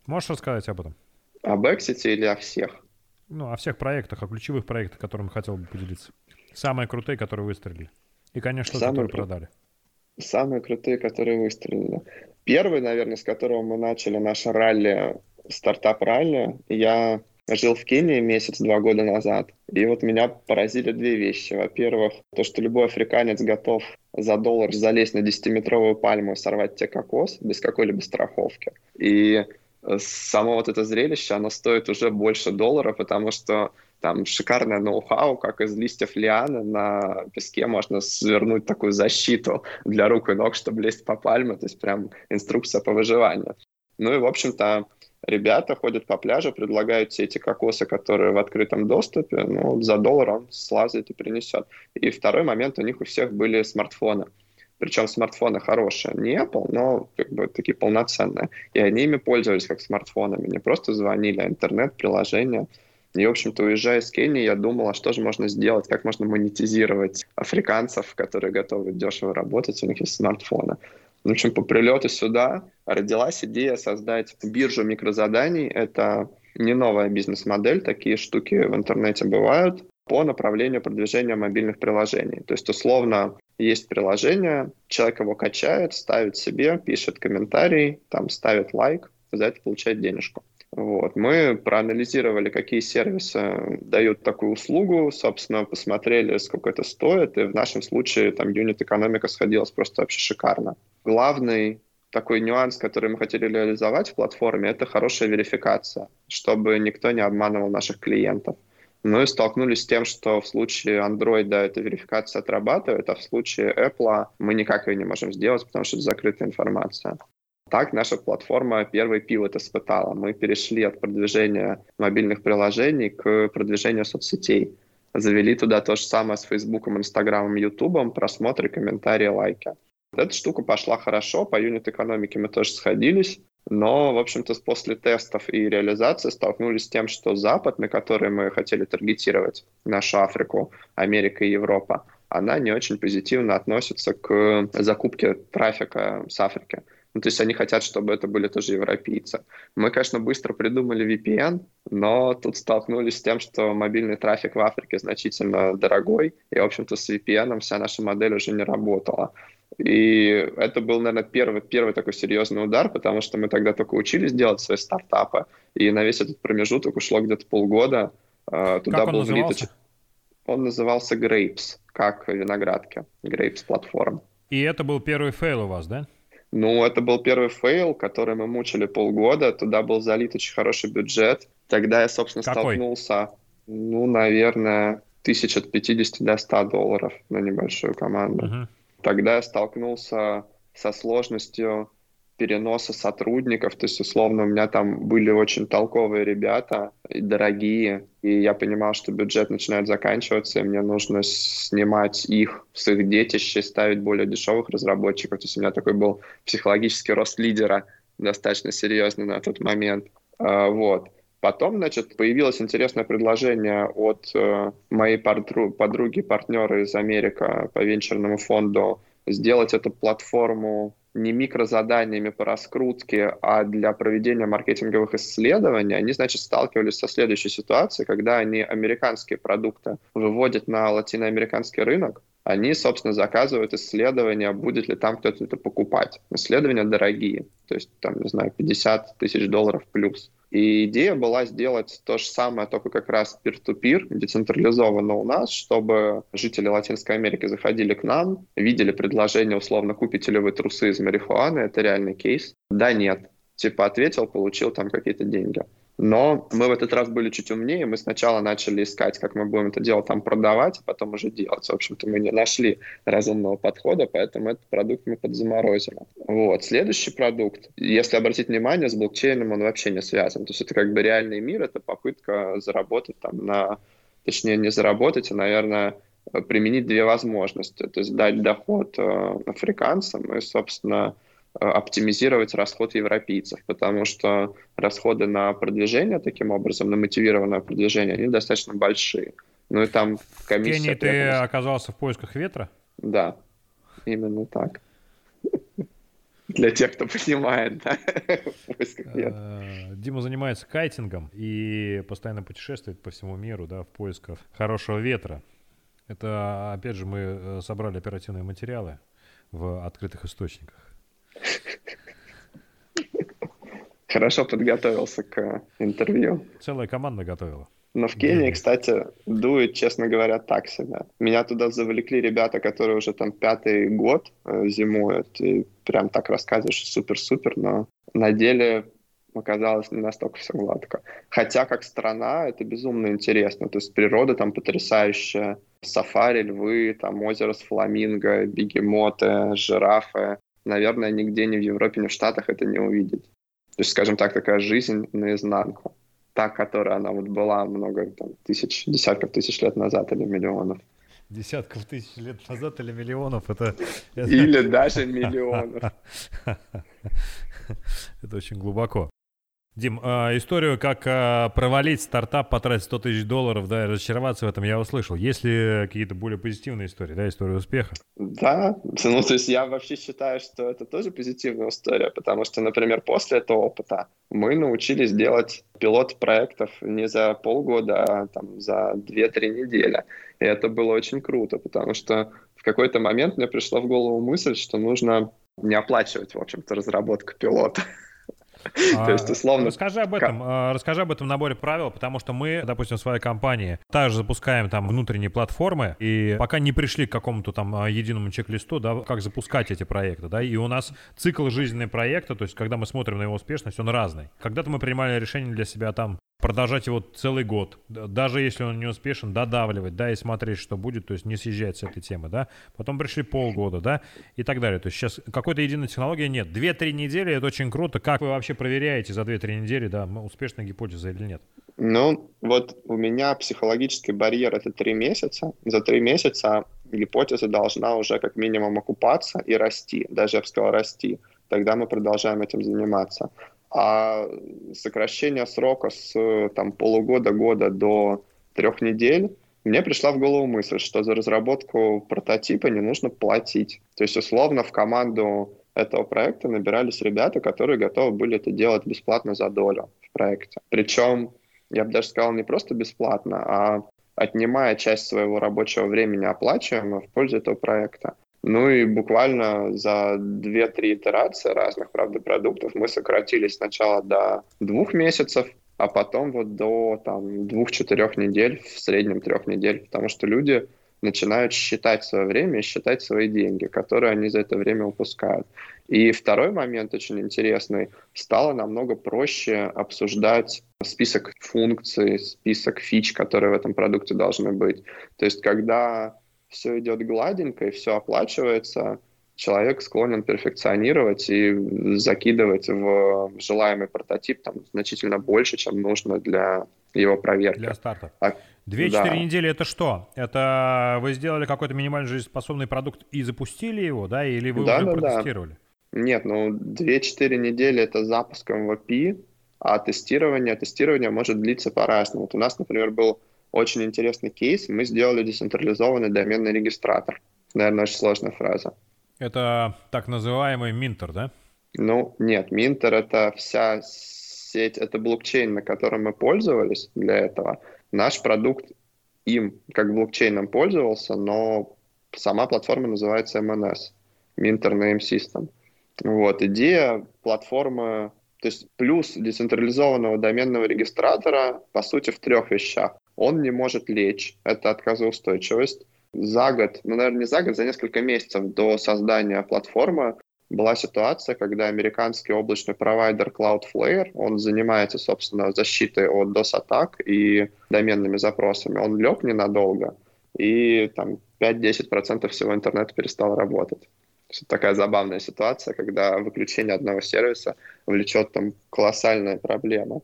Можешь рассказать об этом? Об эксите или о всех? Ну, о всех проектах, о ключевых проектах, которыми хотел бы поделиться. Самые крутые, которые выстрелили. И, конечно, Самые которые кру... продали. Самые крутые, которые выстрелили. Первый, наверное, с которого мы начали наше ралли, стартап-ралли, я жил в Кении месяц-два года назад. И вот меня поразили две вещи. Во-первых, то, что любой африканец готов за доллар залезть на 10-метровую пальму и сорвать тебе кокос без какой-либо страховки. И само вот это зрелище, оно стоит уже больше доллара, потому что там шикарное ноу-хау, как из листьев лианы на песке можно свернуть такую защиту для рук и ног, чтобы лезть по пальме, то есть прям инструкция по выживанию. Ну и, в общем-то, ребята ходят по пляжу, предлагают все эти кокосы, которые в открытом доступе, ну, за доллар он слазает и принесет. И второй момент, у них у всех были смартфоны причем смартфоны хорошие, не Apple, но как бы такие полноценные. И они ими пользовались как смартфонами, не просто звонили, а интернет-приложения. И, в общем-то, уезжая из Кении, я думал, а что же можно сделать, как можно монетизировать африканцев, которые готовы дешево работать, у них есть смартфоны. В общем, по прилету сюда родилась идея создать биржу микрозаданий. Это не новая бизнес-модель, такие штуки в интернете бывают по направлению продвижения мобильных приложений. То есть, условно, есть приложение, человек его качает, ставит себе, пишет комментарий, там ставит лайк, за это получает денежку. Вот. Мы проанализировали, какие сервисы дают такую услугу, собственно, посмотрели, сколько это стоит, и в нашем случае там юнит-экономика сходилась просто вообще шикарно. Главный такой нюанс, который мы хотели реализовать в платформе, это хорошая верификация, чтобы никто не обманывал наших клиентов. Ну и столкнулись с тем, что в случае Android эта верификация отрабатывает, а в случае Apple мы никак ее не можем сделать, потому что это закрытая информация. Так наша платформа первый пивот испытала. Мы перешли от продвижения мобильных приложений к продвижению соцсетей. Завели туда то же самое с Фейсбуком, Инстаграмом, Ютубом, просмотры, комментарии, лайки. Эта штука пошла хорошо, по юнит-экономике мы тоже сходились. Но, в общем-то, после тестов и реализации столкнулись с тем, что Запад, на который мы хотели таргетировать нашу Африку, Америка и Европа, она не очень позитивно относится к закупке трафика с Африки. Ну, то есть они хотят, чтобы это были тоже европейцы. Мы, конечно, быстро придумали VPN, но тут столкнулись с тем, что мобильный трафик в Африке значительно дорогой, и, в общем-то, с VPN вся наша модель уже не работала. И это был, наверное, первый, первый такой серьезный удар, потому что мы тогда только учились делать свои стартапы, и на весь этот промежуток ушло где-то полгода. А, туда как он был назывался? Он назывался Grapes, как виноградки. Grapes платформ. И это был первый фейл у вас, да? Ну, это был первый фейл, который мы мучили полгода. Туда был залит очень хороший бюджет. Тогда я, собственно, Какой? столкнулся, ну, наверное, тысяч от 50 до 100 долларов на небольшую команду. Uh-huh. Тогда я столкнулся со сложностью переноса сотрудников, то есть, условно, у меня там были очень толковые ребята, дорогие, и я понимал, что бюджет начинает заканчиваться, и мне нужно снимать их с их детища, ставить более дешевых разработчиков. То есть у меня такой был психологический рост лидера достаточно серьезный на тот момент. А, вот. Потом, значит, появилось интересное предложение от э, моей подруги, партнера из Америки по венчурному фонду сделать эту платформу не микрозаданиями по раскрутке, а для проведения маркетинговых исследований, они, значит, сталкивались со следующей ситуацией, когда они американские продукты выводят на латиноамериканский рынок, они, собственно, заказывают исследования, будет ли там кто-то это покупать. Исследования дорогие, то есть, там, не знаю, 50 тысяч долларов плюс. И идея была сделать то же самое, только как раз peer-to-peer, децентрализованно у нас, чтобы жители Латинской Америки заходили к нам, видели предложение, условно, купите ли вы трусы из марихуаны, это реальный кейс. Да, нет. Типа ответил, получил там какие-то деньги. Но мы в этот раз были чуть умнее. Мы сначала начали искать, как мы будем это дело там продавать, а потом уже делать. В общем-то, мы не нашли разумного подхода, поэтому этот продукт мы подзаморозили. Вот. Следующий продукт, если обратить внимание, с блокчейном он вообще не связан. То есть это как бы реальный мир, это попытка заработать там на... Точнее, не заработать, а, наверное, применить две возможности. То есть дать доход э, африканцам и, собственно, оптимизировать расход европейцев, потому что расходы на продвижение таким образом, на мотивированное продвижение, они достаточно большие. Ну и там комиссия... В Кении ты оказался в поисках ветра? Да, именно так. *laughs* Для тех, кто понимает, да, *laughs* в поисках ветра. Э, Дима занимается кайтингом и постоянно путешествует по всему миру, да, в поисках хорошего ветра. Это, опять же, мы э, собрали оперативные материалы в открытых источниках. Хорошо подготовился к интервью. Целая команда готовила. Но в Кении, кстати, дует, честно говоря, так себе. Меня туда завлекли ребята, которые уже там пятый год э, зимуют, и прям так рассказываешь, супер-супер, но на деле оказалось не настолько все гладко. Хотя как страна это безумно интересно. То есть природа там потрясающая. Сафари, львы, там озеро с фламинго, бегемоты, жирафы наверное, нигде ни в Европе, ни в Штатах это не увидеть. То есть, скажем так, такая жизнь наизнанку. Та, которая она вот была много там, тысяч, десятков тысяч лет назад или миллионов. Десятков тысяч лет назад или миллионов это... Или даже миллионов. *laughs* Это очень глубоко. Дим, э, историю, как э, провалить стартап, потратить 100 тысяч долларов, да, и разочароваться в этом, я услышал. Есть ли какие-то более позитивные истории, да, истории успеха? Да, *laughs* ну, то есть я вообще считаю, что это тоже позитивная история, потому что, например, после этого опыта мы научились делать пилот проектов не за полгода, а там за 2-3 недели. И это было очень круто, потому что в какой-то момент мне пришла в голову мысль, что нужно не оплачивать, в общем-то, разработку пилота. *laughs* То есть, условно... Расскажи об этом, а, расскажи об этом наборе правил, потому что мы, допустим, в своей компании также запускаем там внутренние платформы, и пока не пришли к какому-то там а, единому чек-листу, да, как запускать эти проекты, да, и у нас цикл жизненного проекта, то есть, когда мы смотрим на его успешность, он разный. Когда-то мы принимали решение для себя там продолжать его целый год, даже если он не успешен, додавливать, да, и смотреть, что будет, то есть не съезжать с этой темы, да. Потом пришли полгода, да, и так далее. То есть сейчас какой-то единой технологии нет. Две-три недели — это очень круто. Как вы вообще проверяете за две-три недели, да, успешная гипотеза или нет? Ну, вот у меня психологический барьер — это три месяца. За три месяца гипотеза должна уже как минимум окупаться и расти, даже, я бы сказал, расти. Тогда мы продолжаем этим заниматься. А сокращение срока с там, полугода-года до трех недель, мне пришла в голову мысль, что за разработку прототипа не нужно платить. То есть, условно, в команду этого проекта набирались ребята, которые готовы были это делать бесплатно за долю в проекте. Причем, я бы даже сказал, не просто бесплатно, а отнимая часть своего рабочего времени оплачиваемого в пользу этого проекта. Ну и буквально за 2-3 итерации разных, правда, продуктов мы сократились сначала до двух месяцев, а потом вот до там двух-четырех недель, в среднем трех недель, потому что люди начинают считать свое время и считать свои деньги, которые они за это время упускают. И второй момент очень интересный. Стало намного проще обсуждать список функций, список фич, которые в этом продукте должны быть. То есть, когда все идет гладенько и все оплачивается, человек склонен перфекционировать и закидывать в желаемый прототип там, значительно больше, чем нужно для его проверки. Для старта. А, Две-четыре да. недели это что? Это вы сделали какой-то минимально жизнеспособный продукт и запустили его, да, или вы да, уже да, протестировали? Да. Нет, ну две-четыре недели это запуск MVP, а тестирование, тестирование может длиться по-разному. Вот у нас, например, был очень интересный кейс. Мы сделали децентрализованный доменный регистратор. Наверное, очень сложная фраза. Это так называемый Минтер, да? Ну, нет, Минтер — это вся сеть, это блокчейн, на котором мы пользовались для этого. Наш продукт им как блокчейном пользовался, но сама платформа называется MNS, Minter Name System. Вот, идея платформы То есть плюс децентрализованного доменного регистратора, по сути, в трех вещах. Он не может лечь, это отказоустойчивость. За год, ну, наверное, не за год, за несколько месяцев до создания платформы была ситуация, когда американский облачный провайдер Cloudflare, он занимается, собственно, защитой от DOS-атак и доменными запросами, он лег ненадолго, и там 5-10% всего интернета перестал работать. Такая забавная ситуация, когда выключение одного сервиса влечет там колоссальные проблемы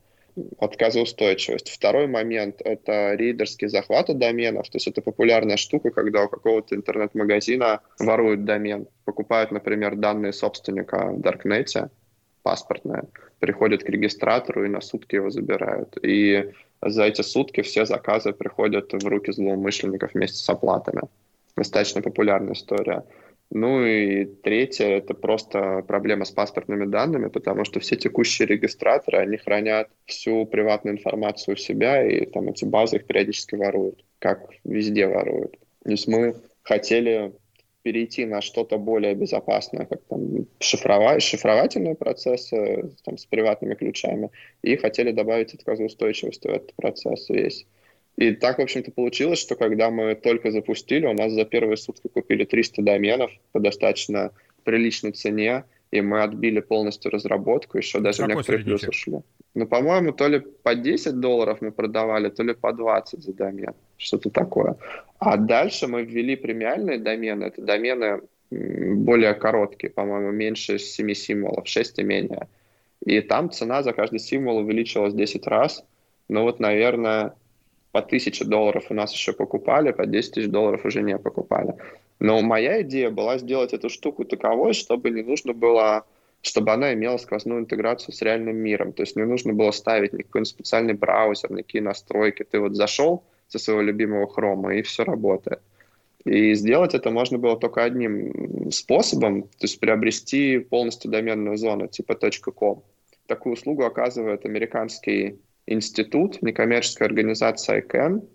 отказоустойчивость. Второй момент — это рейдерские захваты доменов. То есть это популярная штука, когда у какого-то интернет-магазина воруют домен, покупают, например, данные собственника в Даркнете, паспортные, приходят к регистратору и на сутки его забирают. И за эти сутки все заказы приходят в руки злоумышленников вместе с оплатами. Достаточно популярная история. Ну и третье, это просто проблема с паспортными данными, потому что все текущие регистраторы, они хранят всю приватную информацию у себя, и там эти базы их периодически воруют, как везде воруют. То есть мы хотели перейти на что-то более безопасное, как там шифровать, шифровательные процессы там, с приватными ключами, и хотели добавить отказоустойчивость в этот процесс весь. И так, в общем-то, получилось, что когда мы только запустили, у нас за первые сутки купили 300 доменов по достаточно приличной цене, и мы отбили полностью разработку, еще даже Какой некоторые плюсы ушли. Ну, по-моему, то ли по 10 долларов мы продавали, то ли по 20 за домен, что-то такое. А дальше мы ввели премиальные домены, это домены более короткие, по-моему, меньше 7 символов, 6 и менее. И там цена за каждый символ увеличилась 10 раз. Ну вот, наверное, по 1000 долларов у нас еще покупали, по 10 тысяч долларов уже не покупали. Но моя идея была сделать эту штуку таковой, чтобы не нужно было чтобы она имела сквозную интеграцию с реальным миром. То есть не нужно было ставить никакой специальный браузер, никакие настройки. Ты вот зашел со своего любимого хрома, и все работает. И сделать это можно было только одним способом, то есть приобрести полностью доменную зону типа .com. Такую услугу оказывает американский институт, некоммерческая организация ICANN.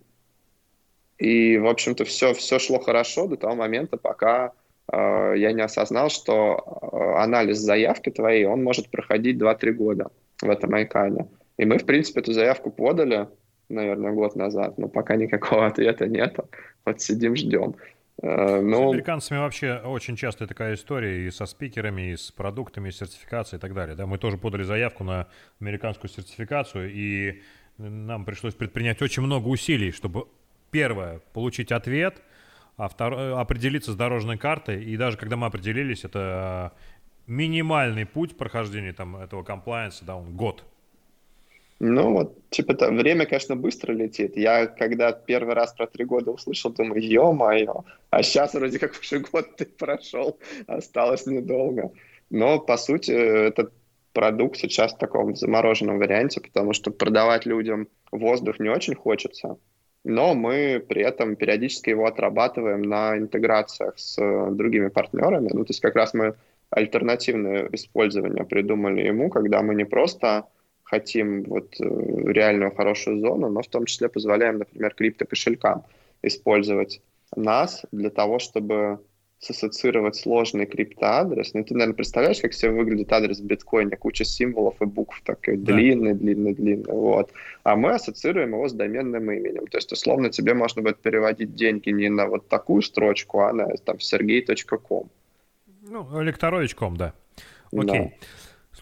И, в общем-то, все, все шло хорошо до того момента, пока э, я не осознал, что э, анализ заявки твоей, он может проходить 2-3 года в этом ICANN. И мы, в принципе, эту заявку подали, наверное, год назад, но пока никакого ответа нет. Вот сидим, ждем. Э, ну, с американцами вообще очень часто такая история и со спикерами, и с продуктами, и сертификацией и так далее. Да, мы тоже подали заявку на американскую сертификацию, и нам пришлось предпринять очень много усилий, чтобы, первое, получить ответ, а второе, определиться с дорожной картой. И даже когда мы определились, это минимальный путь прохождения там, этого комплайенса, да, он год. Ну, вот, типа, то, время, конечно, быстро летит. Я, когда первый раз про три года услышал, думаю, ё-моё, а сейчас вроде как уже год ты прошел, осталось недолго. Но, по сути, этот продукт сейчас в таком замороженном варианте, потому что продавать людям воздух не очень хочется, но мы при этом периодически его отрабатываем на интеграциях с другими партнерами. Ну, то есть как раз мы альтернативное использование придумали ему, когда мы не просто хотим вот э, реальную хорошую зону, но в том числе позволяем, например, криптокошелькам использовать нас для того, чтобы сассоциировать сложный криптоадрес. Ну, ты, наверное, представляешь, как себе выглядит адрес в биткоине, куча символов и букв, такой да. длинный, длинный, длинный, вот. А мы ассоциируем его с доменным именем. То есть, условно, тебе можно будет переводить деньги не на вот такую строчку, а на там sergey.com. Ну, электронович.com, да. Окей. Да.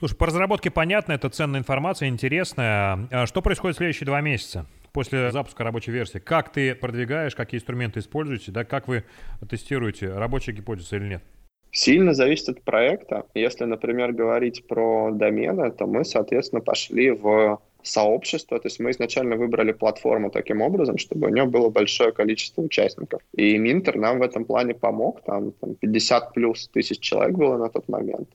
Слушай, по разработке понятно, это ценная информация, интересная. А что происходит в следующие два месяца? после запуска рабочей версии. Как ты продвигаешь, какие инструменты используете, да, как вы тестируете, рабочая гипотеза или нет? Сильно зависит от проекта. Если, например, говорить про домены, то мы, соответственно, пошли в сообщество. То есть мы изначально выбрали платформу таким образом, чтобы у нее было большое количество участников. И Минтер нам в этом плане помог. Там, там 50 плюс тысяч человек было на тот момент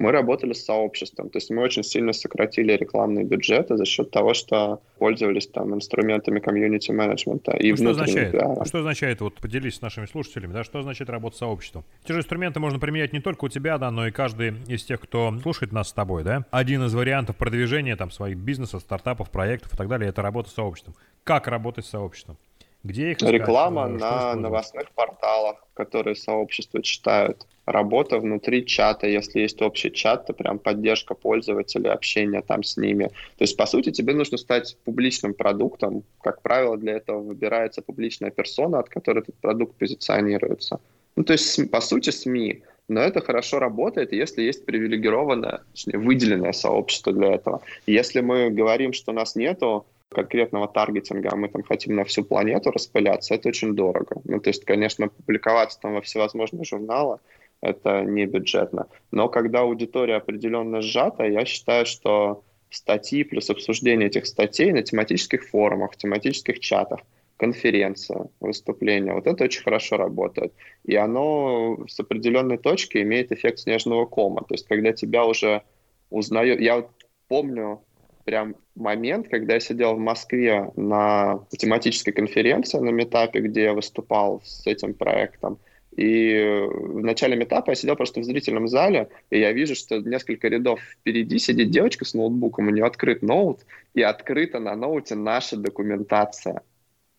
мы работали с сообществом. То есть мы очень сильно сократили рекламные бюджеты за счет того, что пользовались там инструментами комьюнити-менеджмента. И ну, что означает? Да. Что означает, вот поделись с нашими слушателями, да, что означает работа с сообществом? Те же инструменты можно применять не только у тебя, да, но и каждый из тех, кто слушает нас с тобой, да. Один из вариантов продвижения там своих бизнесов, стартапов, проектов и так далее, это работа с сообществом. Как работать с сообществом? Где их искать? Реклама э, на новостных порталах, которые сообщество читают. Работа внутри чата, если есть общий чат, то прям поддержка пользователей, общение там с ними. То есть, по сути, тебе нужно стать публичным продуктом. Как правило, для этого выбирается публичная персона, от которой этот продукт позиционируется. Ну, то есть, по сути, СМИ. Но это хорошо работает, если есть привилегированное, точнее, выделенное сообщество для этого. Если мы говорим, что нас нету конкретного таргетинга, а мы там хотим на всю планету распыляться, это очень дорого. Ну, то есть, конечно, публиковаться там во всевозможные журналы, это не бюджетно. Но когда аудитория определенно сжата, я считаю, что статьи плюс обсуждение этих статей на тематических форумах, тематических чатах, конференция, выступление, вот это очень хорошо работает. И оно с определенной точки имеет эффект снежного кома. То есть, когда тебя уже узнают... Я вот помню прям момент, когда я сидел в Москве на тематической конференции на метапе, где я выступал с этим проектом. И в начале метапа я сидел просто в зрительном зале, и я вижу, что несколько рядов впереди сидит девочка с ноутбуком, у нее открыт ноут, и открыта на ноуте наша документация.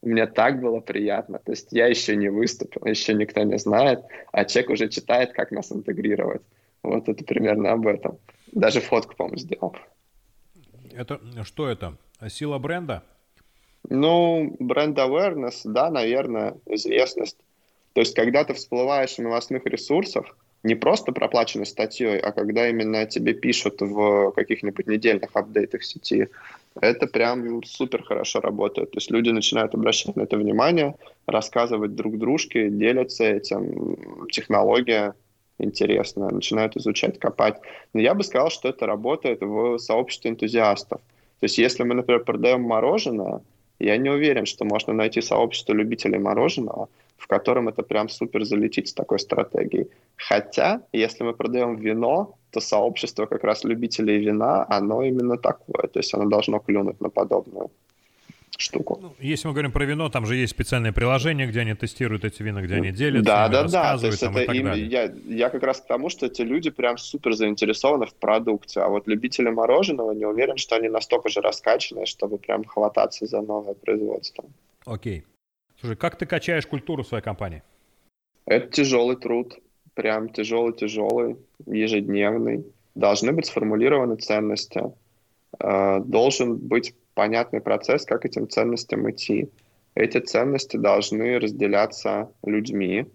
Мне так было приятно. То есть я еще не выступил, еще никто не знает, а человек уже читает, как нас интегрировать. Вот это примерно об этом. Даже фотку, по-моему, сделал. Это что это? Сила бренда? Ну, бренд awareness, да, наверное, известность. То есть, когда ты всплываешь в новостных ресурсах, не просто проплаченной статьей, а когда именно тебе пишут в каких-нибудь недельных апдейтах сети, это прям супер хорошо работает. То есть люди начинают обращать на это внимание, рассказывать друг дружке, делятся этим. Технология интересная, начинают изучать, копать. Но я бы сказал, что это работает в сообществе энтузиастов. То есть если мы, например, продаем мороженое, я не уверен, что можно найти сообщество любителей мороженого, в котором это прям супер залетит с такой стратегией. Хотя, если мы продаем вино, то сообщество как раз любителей вина, оно именно такое. То есть оно должно клюнуть на подобную штуку. Ну, если мы говорим про вино, там же есть специальное приложение, где они тестируют эти вина, где они делятся, да, да, да. То есть это им, я, я как раз к тому, что эти люди прям супер заинтересованы в продукте, а вот любители мороженого не уверен, что они настолько же раскачаны, чтобы прям хвататься за новое производство. Окей. Слушай, как ты качаешь культуру своей компании? Это тяжелый труд, прям тяжелый-тяжелый, ежедневный. Должны быть сформулированы ценности. Э, должен быть понятный процесс, как этим ценностям идти. Эти ценности должны разделяться людьми.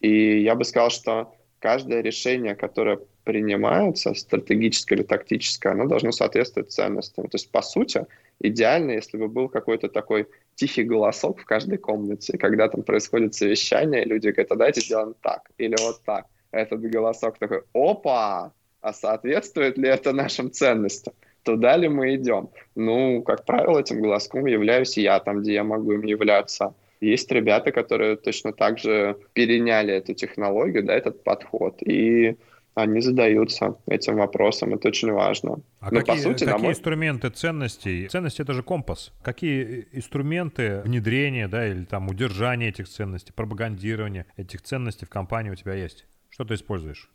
И я бы сказал, что каждое решение, которое принимается, стратегическое или тактическое, оно должно соответствовать ценностям. То есть, по сути, идеально, если бы был какой-то такой тихий голосок в каждой комнате, когда там происходит совещание, люди говорят, а давайте сделаем так или вот так. Этот голосок такой, опа, а соответствует ли это нашим ценностям? Туда ли мы идем? Ну, как правило, этим голоском являюсь я там, где я могу им являться. Есть ребята, которые точно так же переняли эту технологию, да, этот подход, и они задаются этим вопросом, это очень важно. А Но, какие, по сути, какие мой... инструменты ценностей? Ценности — это же компас. Какие инструменты внедрения, да, или там удержания этих ценностей, пропагандирования этих ценностей в компании у тебя есть? Что ты используешь?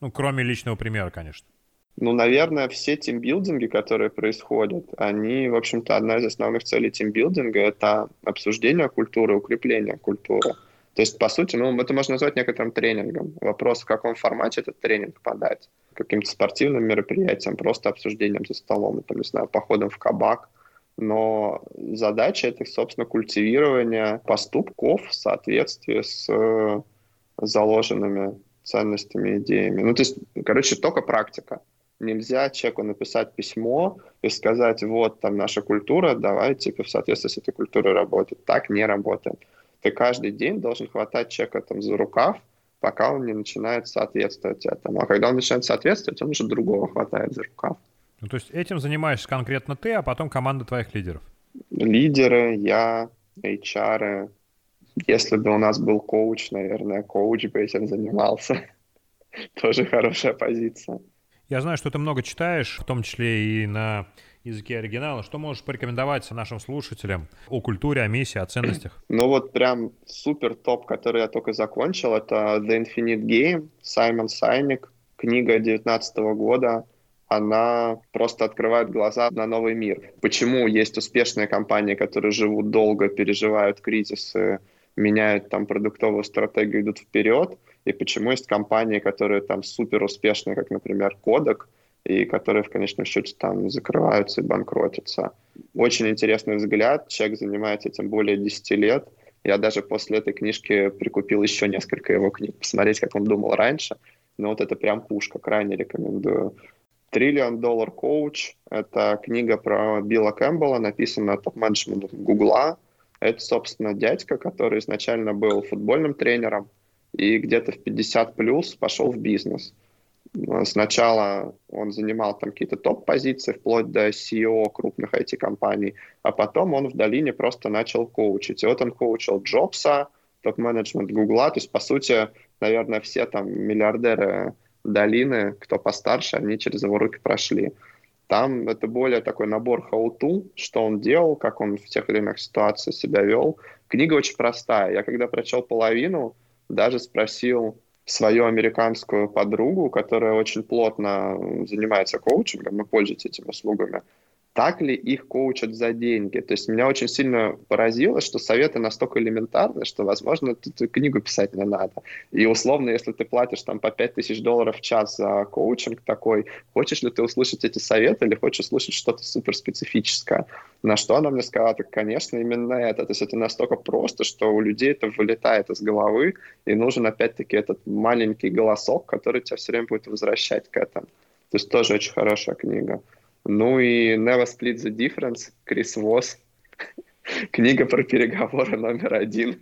Ну, кроме личного примера, конечно. Ну, наверное, все тимбилдинги, которые происходят, они, в общем-то, одна из основных целей тимбилдинга — это обсуждение культуры, укрепление культуры. То есть, по сути, ну, это можно назвать некоторым тренингом. Вопрос, в каком формате этот тренинг подать. Каким-то спортивным мероприятием, просто обсуждением за столом, там, не знаю, походом в кабак. Но задача — это, собственно, культивирование поступков в соответствии с э, заложенными ценностями, идеями. Ну, то есть, короче, только практика. Нельзя человеку написать письмо и сказать, вот там наша культура, давай типа в соответствии с этой культурой работать. Так не работает ты каждый день должен хватать человека там за рукав, пока он не начинает соответствовать этому. А когда он начинает соответствовать, он уже другого хватает за рукав. Ну, то есть этим занимаешься конкретно ты, а потом команда твоих лидеров? Лидеры, я, HR. Если бы у нас был коуч, наверное, коуч бы этим занимался. *laughs* Тоже хорошая позиция. Я знаю, что ты много читаешь, в том числе и на языке оригинала. Что можешь порекомендовать нашим слушателям о культуре, о миссии, о ценностях? *clears throat* Ну вот прям супер топ, который я только закончил, это The Infinite Game, Саймон Сайник, книга 19 года, она просто открывает глаза на новый мир. Почему есть успешные компании, которые живут долго, переживают кризисы, меняют там продуктовую стратегию, идут вперед, и почему есть компании, которые там супер успешные, как, например, Кодек, и которые в конечном счете там закрываются и банкротятся. Очень интересный взгляд. Человек занимается этим более 10 лет. Я даже после этой книжки прикупил еще несколько его книг, посмотреть, как он думал раньше. Но вот это прям пушка, крайне рекомендую. «Триллион доллар коуч» — это книга про Билла Кэмпбелла, написанная топ-менеджментом Гугла. Это, собственно, дядька, который изначально был футбольным тренером и где-то в 50 плюс пошел в бизнес. Сначала он занимал там какие-то топ-позиции, вплоть до CEO крупных IT-компаний, а потом он в долине просто начал коучить. И вот он коучил Джобса, топ-менеджмент Гугла, то есть, по сути, наверное, все там миллиардеры долины, кто постарше, они через его руки прошли. Там это более такой набор how-to, что он делал, как он в тех или иных ситуациях себя вел. Книга очень простая. Я когда прочел половину, даже спросил свою американскую подругу, которая очень плотно занимается коучингом и пользуется этими услугами, так ли их коучат за деньги. То есть меня очень сильно поразило, что советы настолько элементарны, что, возможно, тут книгу писать не надо. И условно, если ты платишь там по 5000 долларов в час за коучинг такой, хочешь ли ты услышать эти советы или хочешь услышать что-то суперспецифическое? На что она мне сказала, так, конечно, именно это. То есть это настолько просто, что у людей это вылетает из головы, и нужен опять-таки этот маленький голосок, который тебя все время будет возвращать к этому. То есть тоже очень хорошая книга. Ну и Never Split the Difference, Крис Восс. *laughs* Книга про переговоры номер один,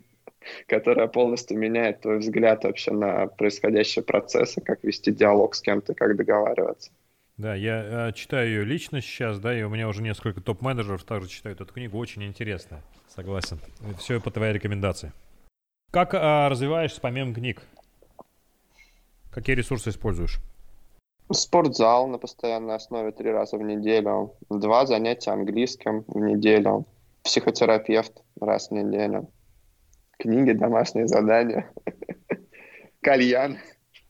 которая полностью меняет твой взгляд вообще на происходящие процессы, как вести диалог с кем-то, как договариваться. Да, я э, читаю ее лично сейчас, да, и у меня уже несколько топ-менеджеров также читают эту книгу, очень интересно, согласен. Все по твоей рекомендации. Как э, развиваешься помимо книг? Какие ресурсы используешь? Спортзал на постоянной основе три раза в неделю, два занятия английским в неделю, психотерапевт раз в неделю, книги, домашние задания, *laughs* кальян.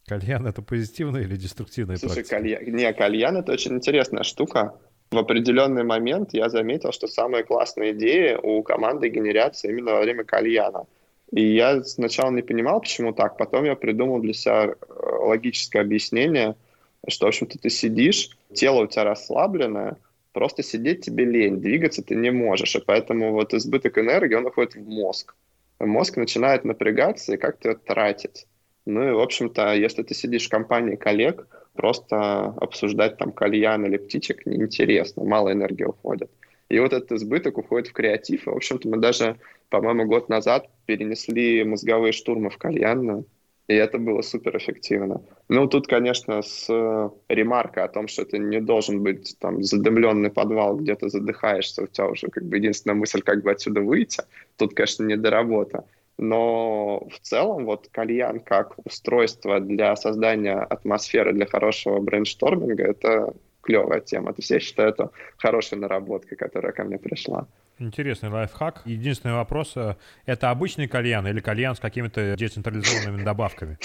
Кальян это позитивная или деструктивная Слушай, практика? Кальян, не, кальян это очень интересная штука. В определенный момент я заметил, что самые классные идеи у команды генерятся именно во время кальяна. И я сначала не понимал, почему так. Потом я придумал для себя э, логическое объяснение – что, в общем-то, ты сидишь, тело у тебя расслабленное, просто сидеть тебе лень, двигаться ты не можешь, и поэтому вот избыток энергии, он уходит в мозг. Мозг начинает напрягаться и как-то тратить. Ну и, в общем-то, если ты сидишь в компании коллег, просто обсуждать там кальян или птичек неинтересно, мало энергии уходит. И вот этот избыток уходит в креатив. И, в общем-то, мы даже, по-моему, год назад перенесли мозговые штурмы в кальянную и это было супер эффективно. Ну, тут, конечно, с э, ремаркой о том, что это не должен быть там задымленный подвал, где ты задыхаешься, у тебя уже как бы единственная мысль, как бы отсюда выйти. Тут, конечно, не до работы. Но в целом вот кальян как устройство для создания атмосферы для хорошего брейншторминга — это клевая тема. То есть я считаю это хорошей наработкой, которая ко мне пришла. Интересный лайфхак. Единственный вопрос, э, это обычный кальян или кальян с какими-то децентрализованными добавками?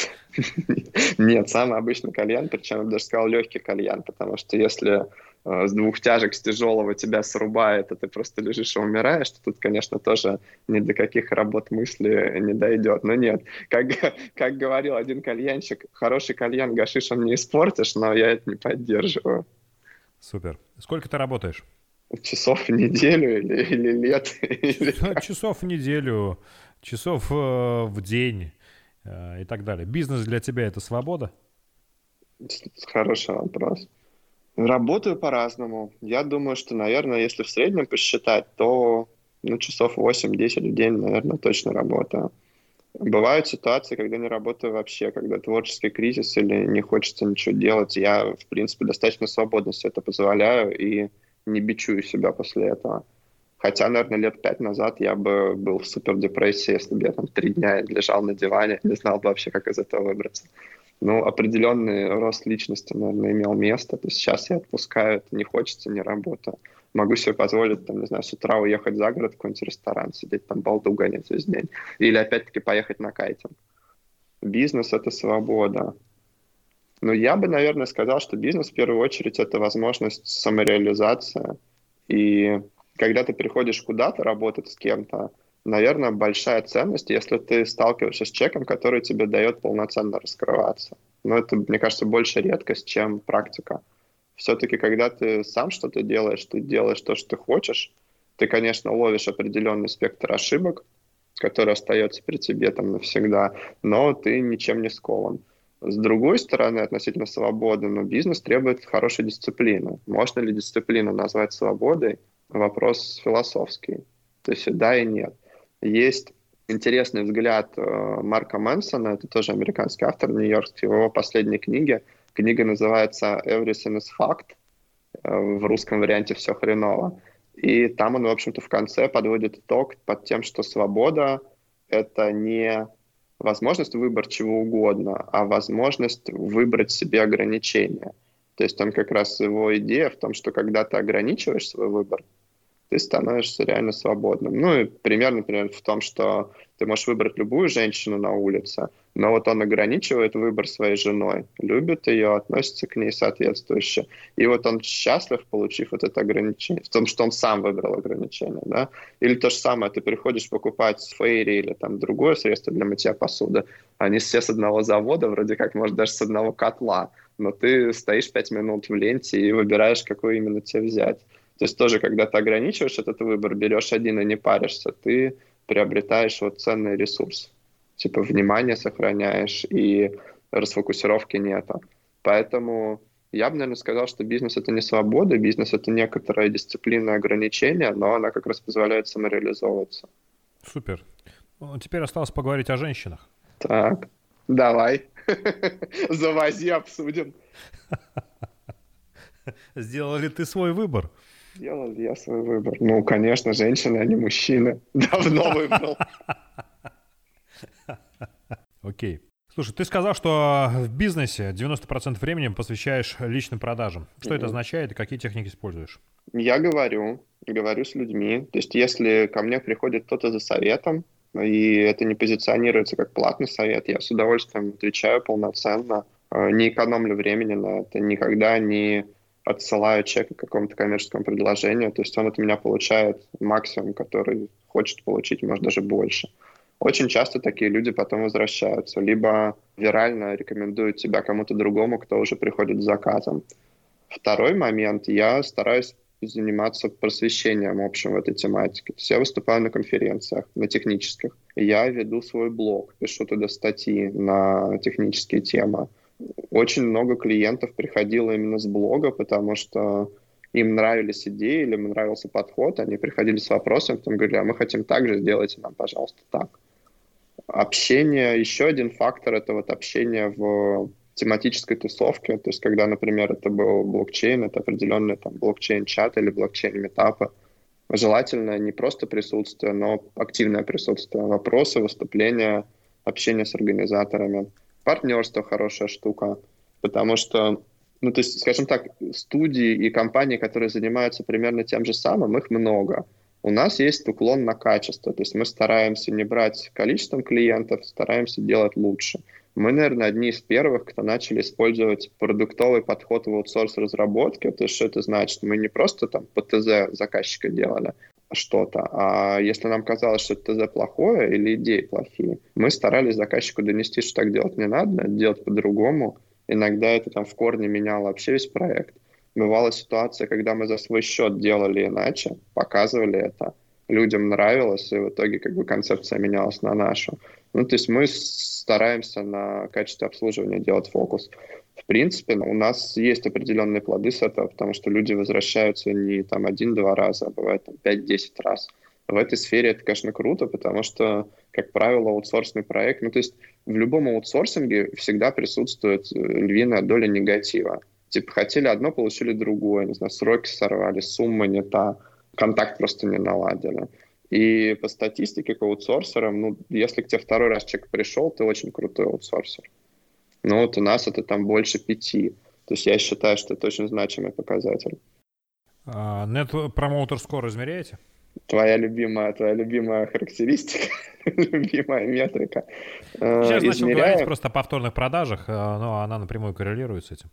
Нет, самый обычный кальян, причем я бы даже сказал легкий кальян, потому что если э, с двух тяжек, с тяжелого тебя срубает, а ты просто лежишь и умираешь, то тут, конечно, тоже ни до каких работ мысли не дойдет. Но нет, как, *laughs* как говорил один кальянщик, хороший кальян гашиш он не испортишь, но я это не поддерживаю. Супер. Сколько ты работаешь? часов в неделю или, или лет? Часов в неделю, часов э, в день э, и так далее. Бизнес для тебя это свобода? Хороший вопрос. Работаю по-разному. Я думаю, что, наверное, если в среднем посчитать, то ну, часов 8-10 в день, наверное, точно работаю. Бывают ситуации, когда не работаю вообще, когда творческий кризис или не хочется ничего делать. Я, в принципе, достаточно свободно себе это позволяю, и не бичую себя после этого. Хотя, наверное, лет пять назад я бы был в супер депрессии, если бы я там три дня лежал на диване, не знал бы вообще, как из этого выбраться. Ну, определенный рост личности, наверное, имел место. То есть сейчас я отпускаю, это не хочется, не работаю. Могу себе позволить, там, не знаю, с утра уехать за город в какой-нибудь ресторан, сидеть там балду гонять весь день. Или опять-таки поехать на кайтинг. Бизнес — это свобода. Но я бы, наверное, сказал, что бизнес в первую очередь это возможность самореализации. И когда ты приходишь куда-то работать с кем-то, наверное, большая ценность, если ты сталкиваешься с человеком, который тебе дает полноценно раскрываться. Но это, мне кажется, больше редкость, чем практика. Все-таки, когда ты сам что-то делаешь, ты делаешь то, что ты хочешь, ты, конечно, ловишь определенный спектр ошибок, который остается при тебе там навсегда, но ты ничем не скован. С другой стороны, относительно свободы, но бизнес требует хорошей дисциплины. Можно ли дисциплину назвать свободой? Вопрос философский. То есть да и нет. Есть интересный взгляд э, Марка Мэнсона, это тоже американский автор, нью-йоркский, в его последней книге. Книга называется «Everything is fact», э, в русском варианте «Все хреново». И там он, в общем-то, в конце подводит итог под тем, что свобода — это не возможность выбора чего угодно, а возможность выбрать себе ограничения. То есть он как раз его идея в том, что когда ты ограничиваешь свой выбор, ты становишься реально свободным. Ну и пример, например, в том, что ты можешь выбрать любую женщину на улице, но вот он ограничивает выбор своей женой, любит ее, относится к ней соответствующе. И вот он счастлив, получив вот это ограничение, в том, что он сам выбрал ограничение, да. Или то же самое, ты приходишь покупать фейри или там другое средство для мытья посуды, они все с одного завода, вроде как, может, даже с одного котла, но ты стоишь пять минут в ленте и выбираешь, какой именно тебе взять. То есть тоже, когда ты ограничиваешь этот выбор, берешь один и не паришься, ты приобретаешь вот ценный ресурс. Типа внимание сохраняешь и расфокусировки нету. Поэтому я бы, наверное, сказал, что бизнес — это не свобода, бизнес — это некоторая дисциплина и ограничения, но она как раз позволяет самореализовываться. Супер. Ну, теперь осталось поговорить о женщинах. Так, давай. *laughs* Завози, обсудим. *laughs* Сделал ли ты свой выбор? Сделал я свой выбор? Ну, конечно, женщины, а не мужчины. *laughs* Давно выбрал. Окей. Слушай, ты сказал, что в бизнесе 90% времени посвящаешь личным продажам. Что mm-hmm. это означает и какие техники используешь? Я говорю, говорю с людьми. То есть если ко мне приходит кто-то за советом, и это не позиционируется как платный совет, я с удовольствием отвечаю полноценно, э, не экономлю времени на это, никогда не отсылаю человека к какому-то коммерческому предложению, то есть он от меня получает максимум, который хочет получить, может даже больше. Очень часто такие люди потом возвращаются, либо вирально рекомендуют тебя кому-то другому, кто уже приходит с заказом. Второй момент, я стараюсь заниматься просвещением общим в этой тематике. То есть я выступаю на конференциях, на технических. Я веду свой блог, пишу туда статьи на технические темы очень много клиентов приходило именно с блога, потому что им нравились идеи или им нравился подход, они приходили с вопросом, потом говорили, а мы хотим так же, сделайте нам, пожалуйста, так. Общение, еще один фактор, это вот общение в тематической тусовке, то есть когда, например, это был блокчейн, это определенный там блокчейн-чат или блокчейн-метапы, желательно не просто присутствие, но активное присутствие, вопросы, выступления, общение с организаторами – партнерство хорошая штука, потому что, ну, то есть, скажем так, студии и компании, которые занимаются примерно тем же самым, их много. У нас есть уклон на качество, то есть мы стараемся не брать количеством клиентов, стараемся делать лучше. Мы, наверное, одни из первых, кто начали использовать продуктовый подход в аутсорс-разработке. То есть что это значит? Мы не просто там по ТЗ заказчика делали, что-то. А если нам казалось, что ТЗ плохое или идеи плохие, мы старались заказчику донести, что так делать не надо делать по-другому. Иногда это там в корне меняло вообще весь проект. Бывала ситуация, когда мы за свой счет делали иначе, показывали это, людям нравилось, и в итоге как бы концепция менялась на нашу. Ну, то есть мы стараемся на качестве обслуживания делать фокус в принципе, у нас есть определенные плоды с этого, потому что люди возвращаются не там один-два раза, а бывает там 5-10 раз. В этой сфере это, конечно, круто, потому что, как правило, аутсорсный проект, ну, то есть в любом аутсорсинге всегда присутствует э, львиная доля негатива. Типа хотели одно, получили другое, не знаю, сроки сорвали, сумма не та, контакт просто не наладили. И по статистике к аутсорсерам, ну, если к тебе второй раз человек пришел, ты очень крутой аутсорсер. Но вот у нас это там больше пяти. То есть я считаю, что это очень значимый показатель. А Net Promoter Score измеряете? твоя любимая, твоя любимая характеристика, *laughs* любимая метрика. Э, Сейчас начал Измеряем... говорить просто о повторных продажах, э, но она напрямую коррелирует с этим.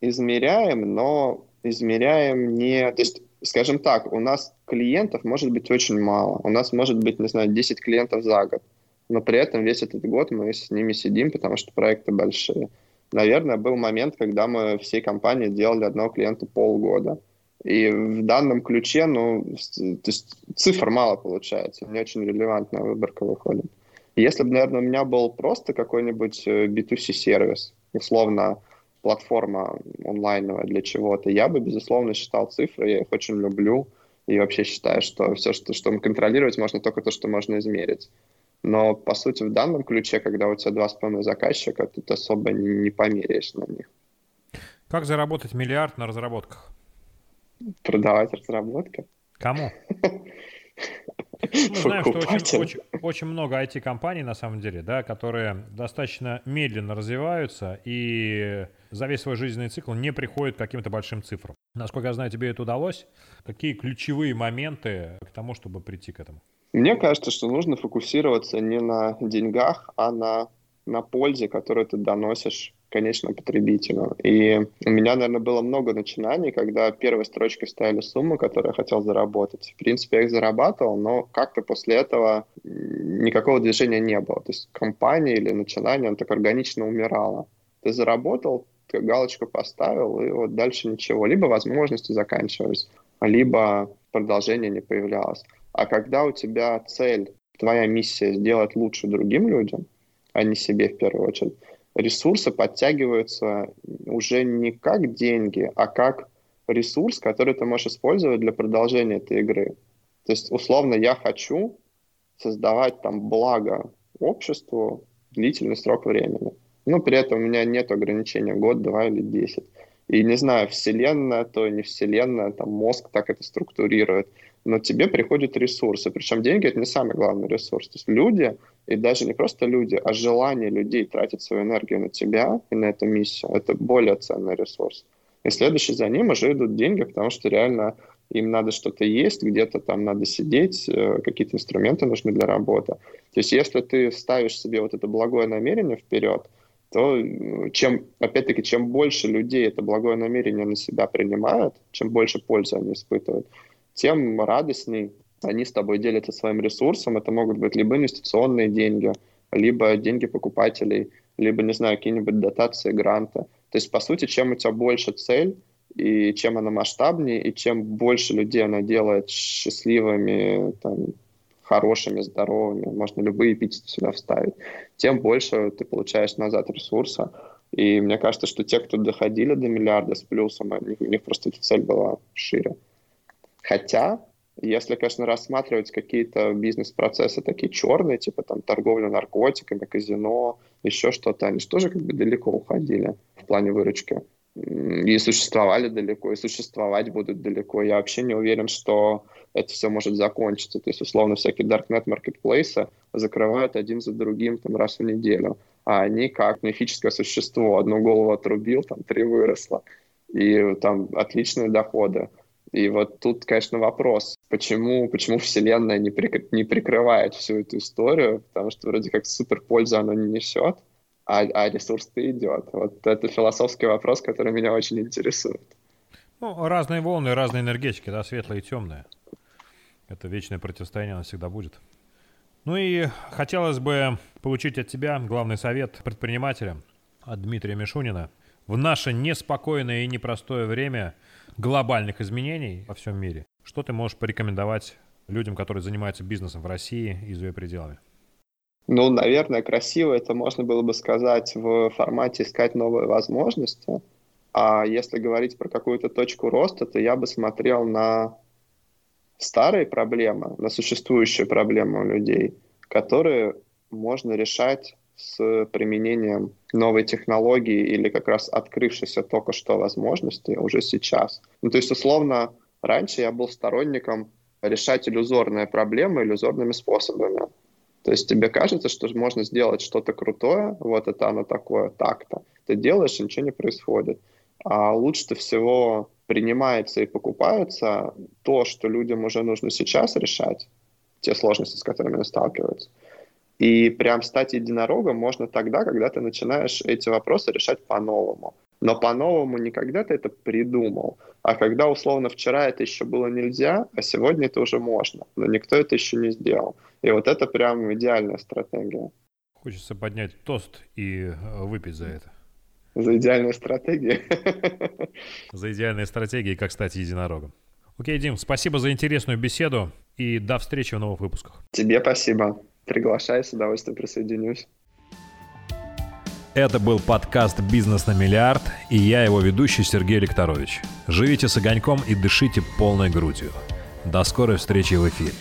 Измеряем, но измеряем не... То есть, скажем так, у нас клиентов может быть очень мало. У нас может быть, не знаю, 10 клиентов за год. Но при этом весь этот год мы с ними сидим, потому что проекты большие. Наверное, был момент, когда мы всей компании делали одного клиента полгода. И в данном ключе, ну, то есть цифр мало получается, не очень релевантная выборка выходит. Если бы, наверное, у меня был просто какой-нибудь B2C-сервис, э, условно, платформа онлайновая для чего-то, я бы, безусловно, считал цифры, я их очень люблю, и вообще считаю, что все, что, что контролировать можно, только то, что можно измерить. Но, по сути, в данном ключе, когда у тебя два с половиной заказчика, тут особо не, не померяешь на них. Как заработать миллиард на разработках? Продавать разработки. Кому? *laughs* Мы знаем, что очень, очень, очень много IT-компаний, на самом деле, да, которые достаточно медленно развиваются и за весь свой жизненный цикл не приходят к каким-то большим цифрам. Насколько я знаю, тебе это удалось. Какие ключевые моменты к тому, чтобы прийти к этому? Мне кажется, что нужно фокусироваться не на деньгах, а на, на пользе, которую ты доносишь конечному потребителю. И у меня, наверное, было много начинаний, когда первой строчкой ставили сумму, которую я хотел заработать. В принципе, я их зарабатывал, но как-то после этого никакого движения не было. То есть компания или начинание, оно так органично умирало. Ты заработал, ты галочку поставил, и вот дальше ничего. Либо возможности заканчивались, либо продолжение не появлялось. А когда у тебя цель, твоя миссия сделать лучше другим людям, а не себе в первую очередь, ресурсы подтягиваются уже не как деньги, а как ресурс, который ты можешь использовать для продолжения этой игры. То есть, условно, я хочу создавать там благо обществу длительный срок времени. Но при этом у меня нет ограничения год, два или десять. И не знаю, вселенная, то не вселенная, там мозг так это структурирует но тебе приходят ресурсы. Причем деньги — это не самый главный ресурс. То есть люди, и даже не просто люди, а желание людей тратить свою энергию на тебя и на эту миссию — это более ценный ресурс. И следующий за ним уже идут деньги, потому что реально им надо что-то есть, где-то там надо сидеть, э, какие-то инструменты нужны для работы. То есть если ты ставишь себе вот это благое намерение вперед, то чем, опять-таки, чем больше людей это благое намерение на себя принимают, чем больше пользы они испытывают, тем радостней они с тобой делятся своим ресурсом. Это могут быть либо инвестиционные деньги, либо деньги покупателей, либо, не знаю, какие-нибудь дотации, гранты. То есть, по сути, чем у тебя больше цель, и чем она масштабнее, и чем больше людей она делает счастливыми, там, хорошими, здоровыми, можно любые эпитеты сюда вставить, тем больше ты получаешь назад ресурса. И мне кажется, что те, кто доходили до миллиарда с плюсом, у них, просто эта цель была шире. Хотя, если, конечно, рассматривать какие-то бизнес-процессы такие черные, типа там торговля наркотиками, казино, еще что-то, они же тоже как бы далеко уходили в плане выручки. И существовали далеко, и существовать будут далеко. Я вообще не уверен, что это все может закончиться. То есть, условно, всякие darknet маркетплейсы закрывают один за другим там, раз в неделю. А они как мифическое существо. Одну голову отрубил, там три выросло. И там отличные доходы. И вот тут, конечно, вопрос, почему, почему Вселенная не, прик, не прикрывает всю эту историю, потому что вроде как супер пользу она не несет, а, а ресурс-то идет. Вот это философский вопрос, который меня очень интересует. Ну, разные волны, разные энергетики, да, светлые и темные. Это вечное противостояние, оно всегда будет. Ну и хотелось бы получить от тебя главный совет предпринимателя, от Дмитрия Мишунина. В наше неспокойное и непростое время – глобальных изменений во всем мире, что ты можешь порекомендовать людям, которые занимаются бизнесом в России и за ее пределами? Ну, наверное, красиво это можно было бы сказать в формате искать новые возможности. А если говорить про какую-то точку роста, то я бы смотрел на старые проблемы, на существующие проблемы у людей, которые можно решать с применением новой технологии или как раз открывшейся только что возможности уже сейчас. Ну, то есть, условно, раньше я был сторонником решать иллюзорные проблемы иллюзорными способами. То есть тебе кажется, что можно сделать что-то крутое, вот это оно такое, так-то. Ты делаешь, и ничего не происходит. А лучше всего принимается и покупается то, что людям уже нужно сейчас решать, те сложности, с которыми они сталкиваются. И прям стать единорогом можно тогда, когда ты начинаешь эти вопросы решать по-новому. Но по-новому не когда ты это придумал, а когда, условно, вчера это еще было нельзя, а сегодня это уже можно. Но никто это еще не сделал. И вот это прям идеальная стратегия. Хочется поднять тост и э, выпить за это. За идеальную стратегию. *laughs* За идеальные стратегии, как стать единорогом. Окей, Дим, спасибо за интересную беседу и до встречи в новых выпусках. Тебе спасибо. Приглашай, с удовольствием присоединюсь. Это был подкаст «Бизнес на миллиард» и я его ведущий Сергей Лекторович. Живите с огоньком и дышите полной грудью. До скорой встречи в эфире.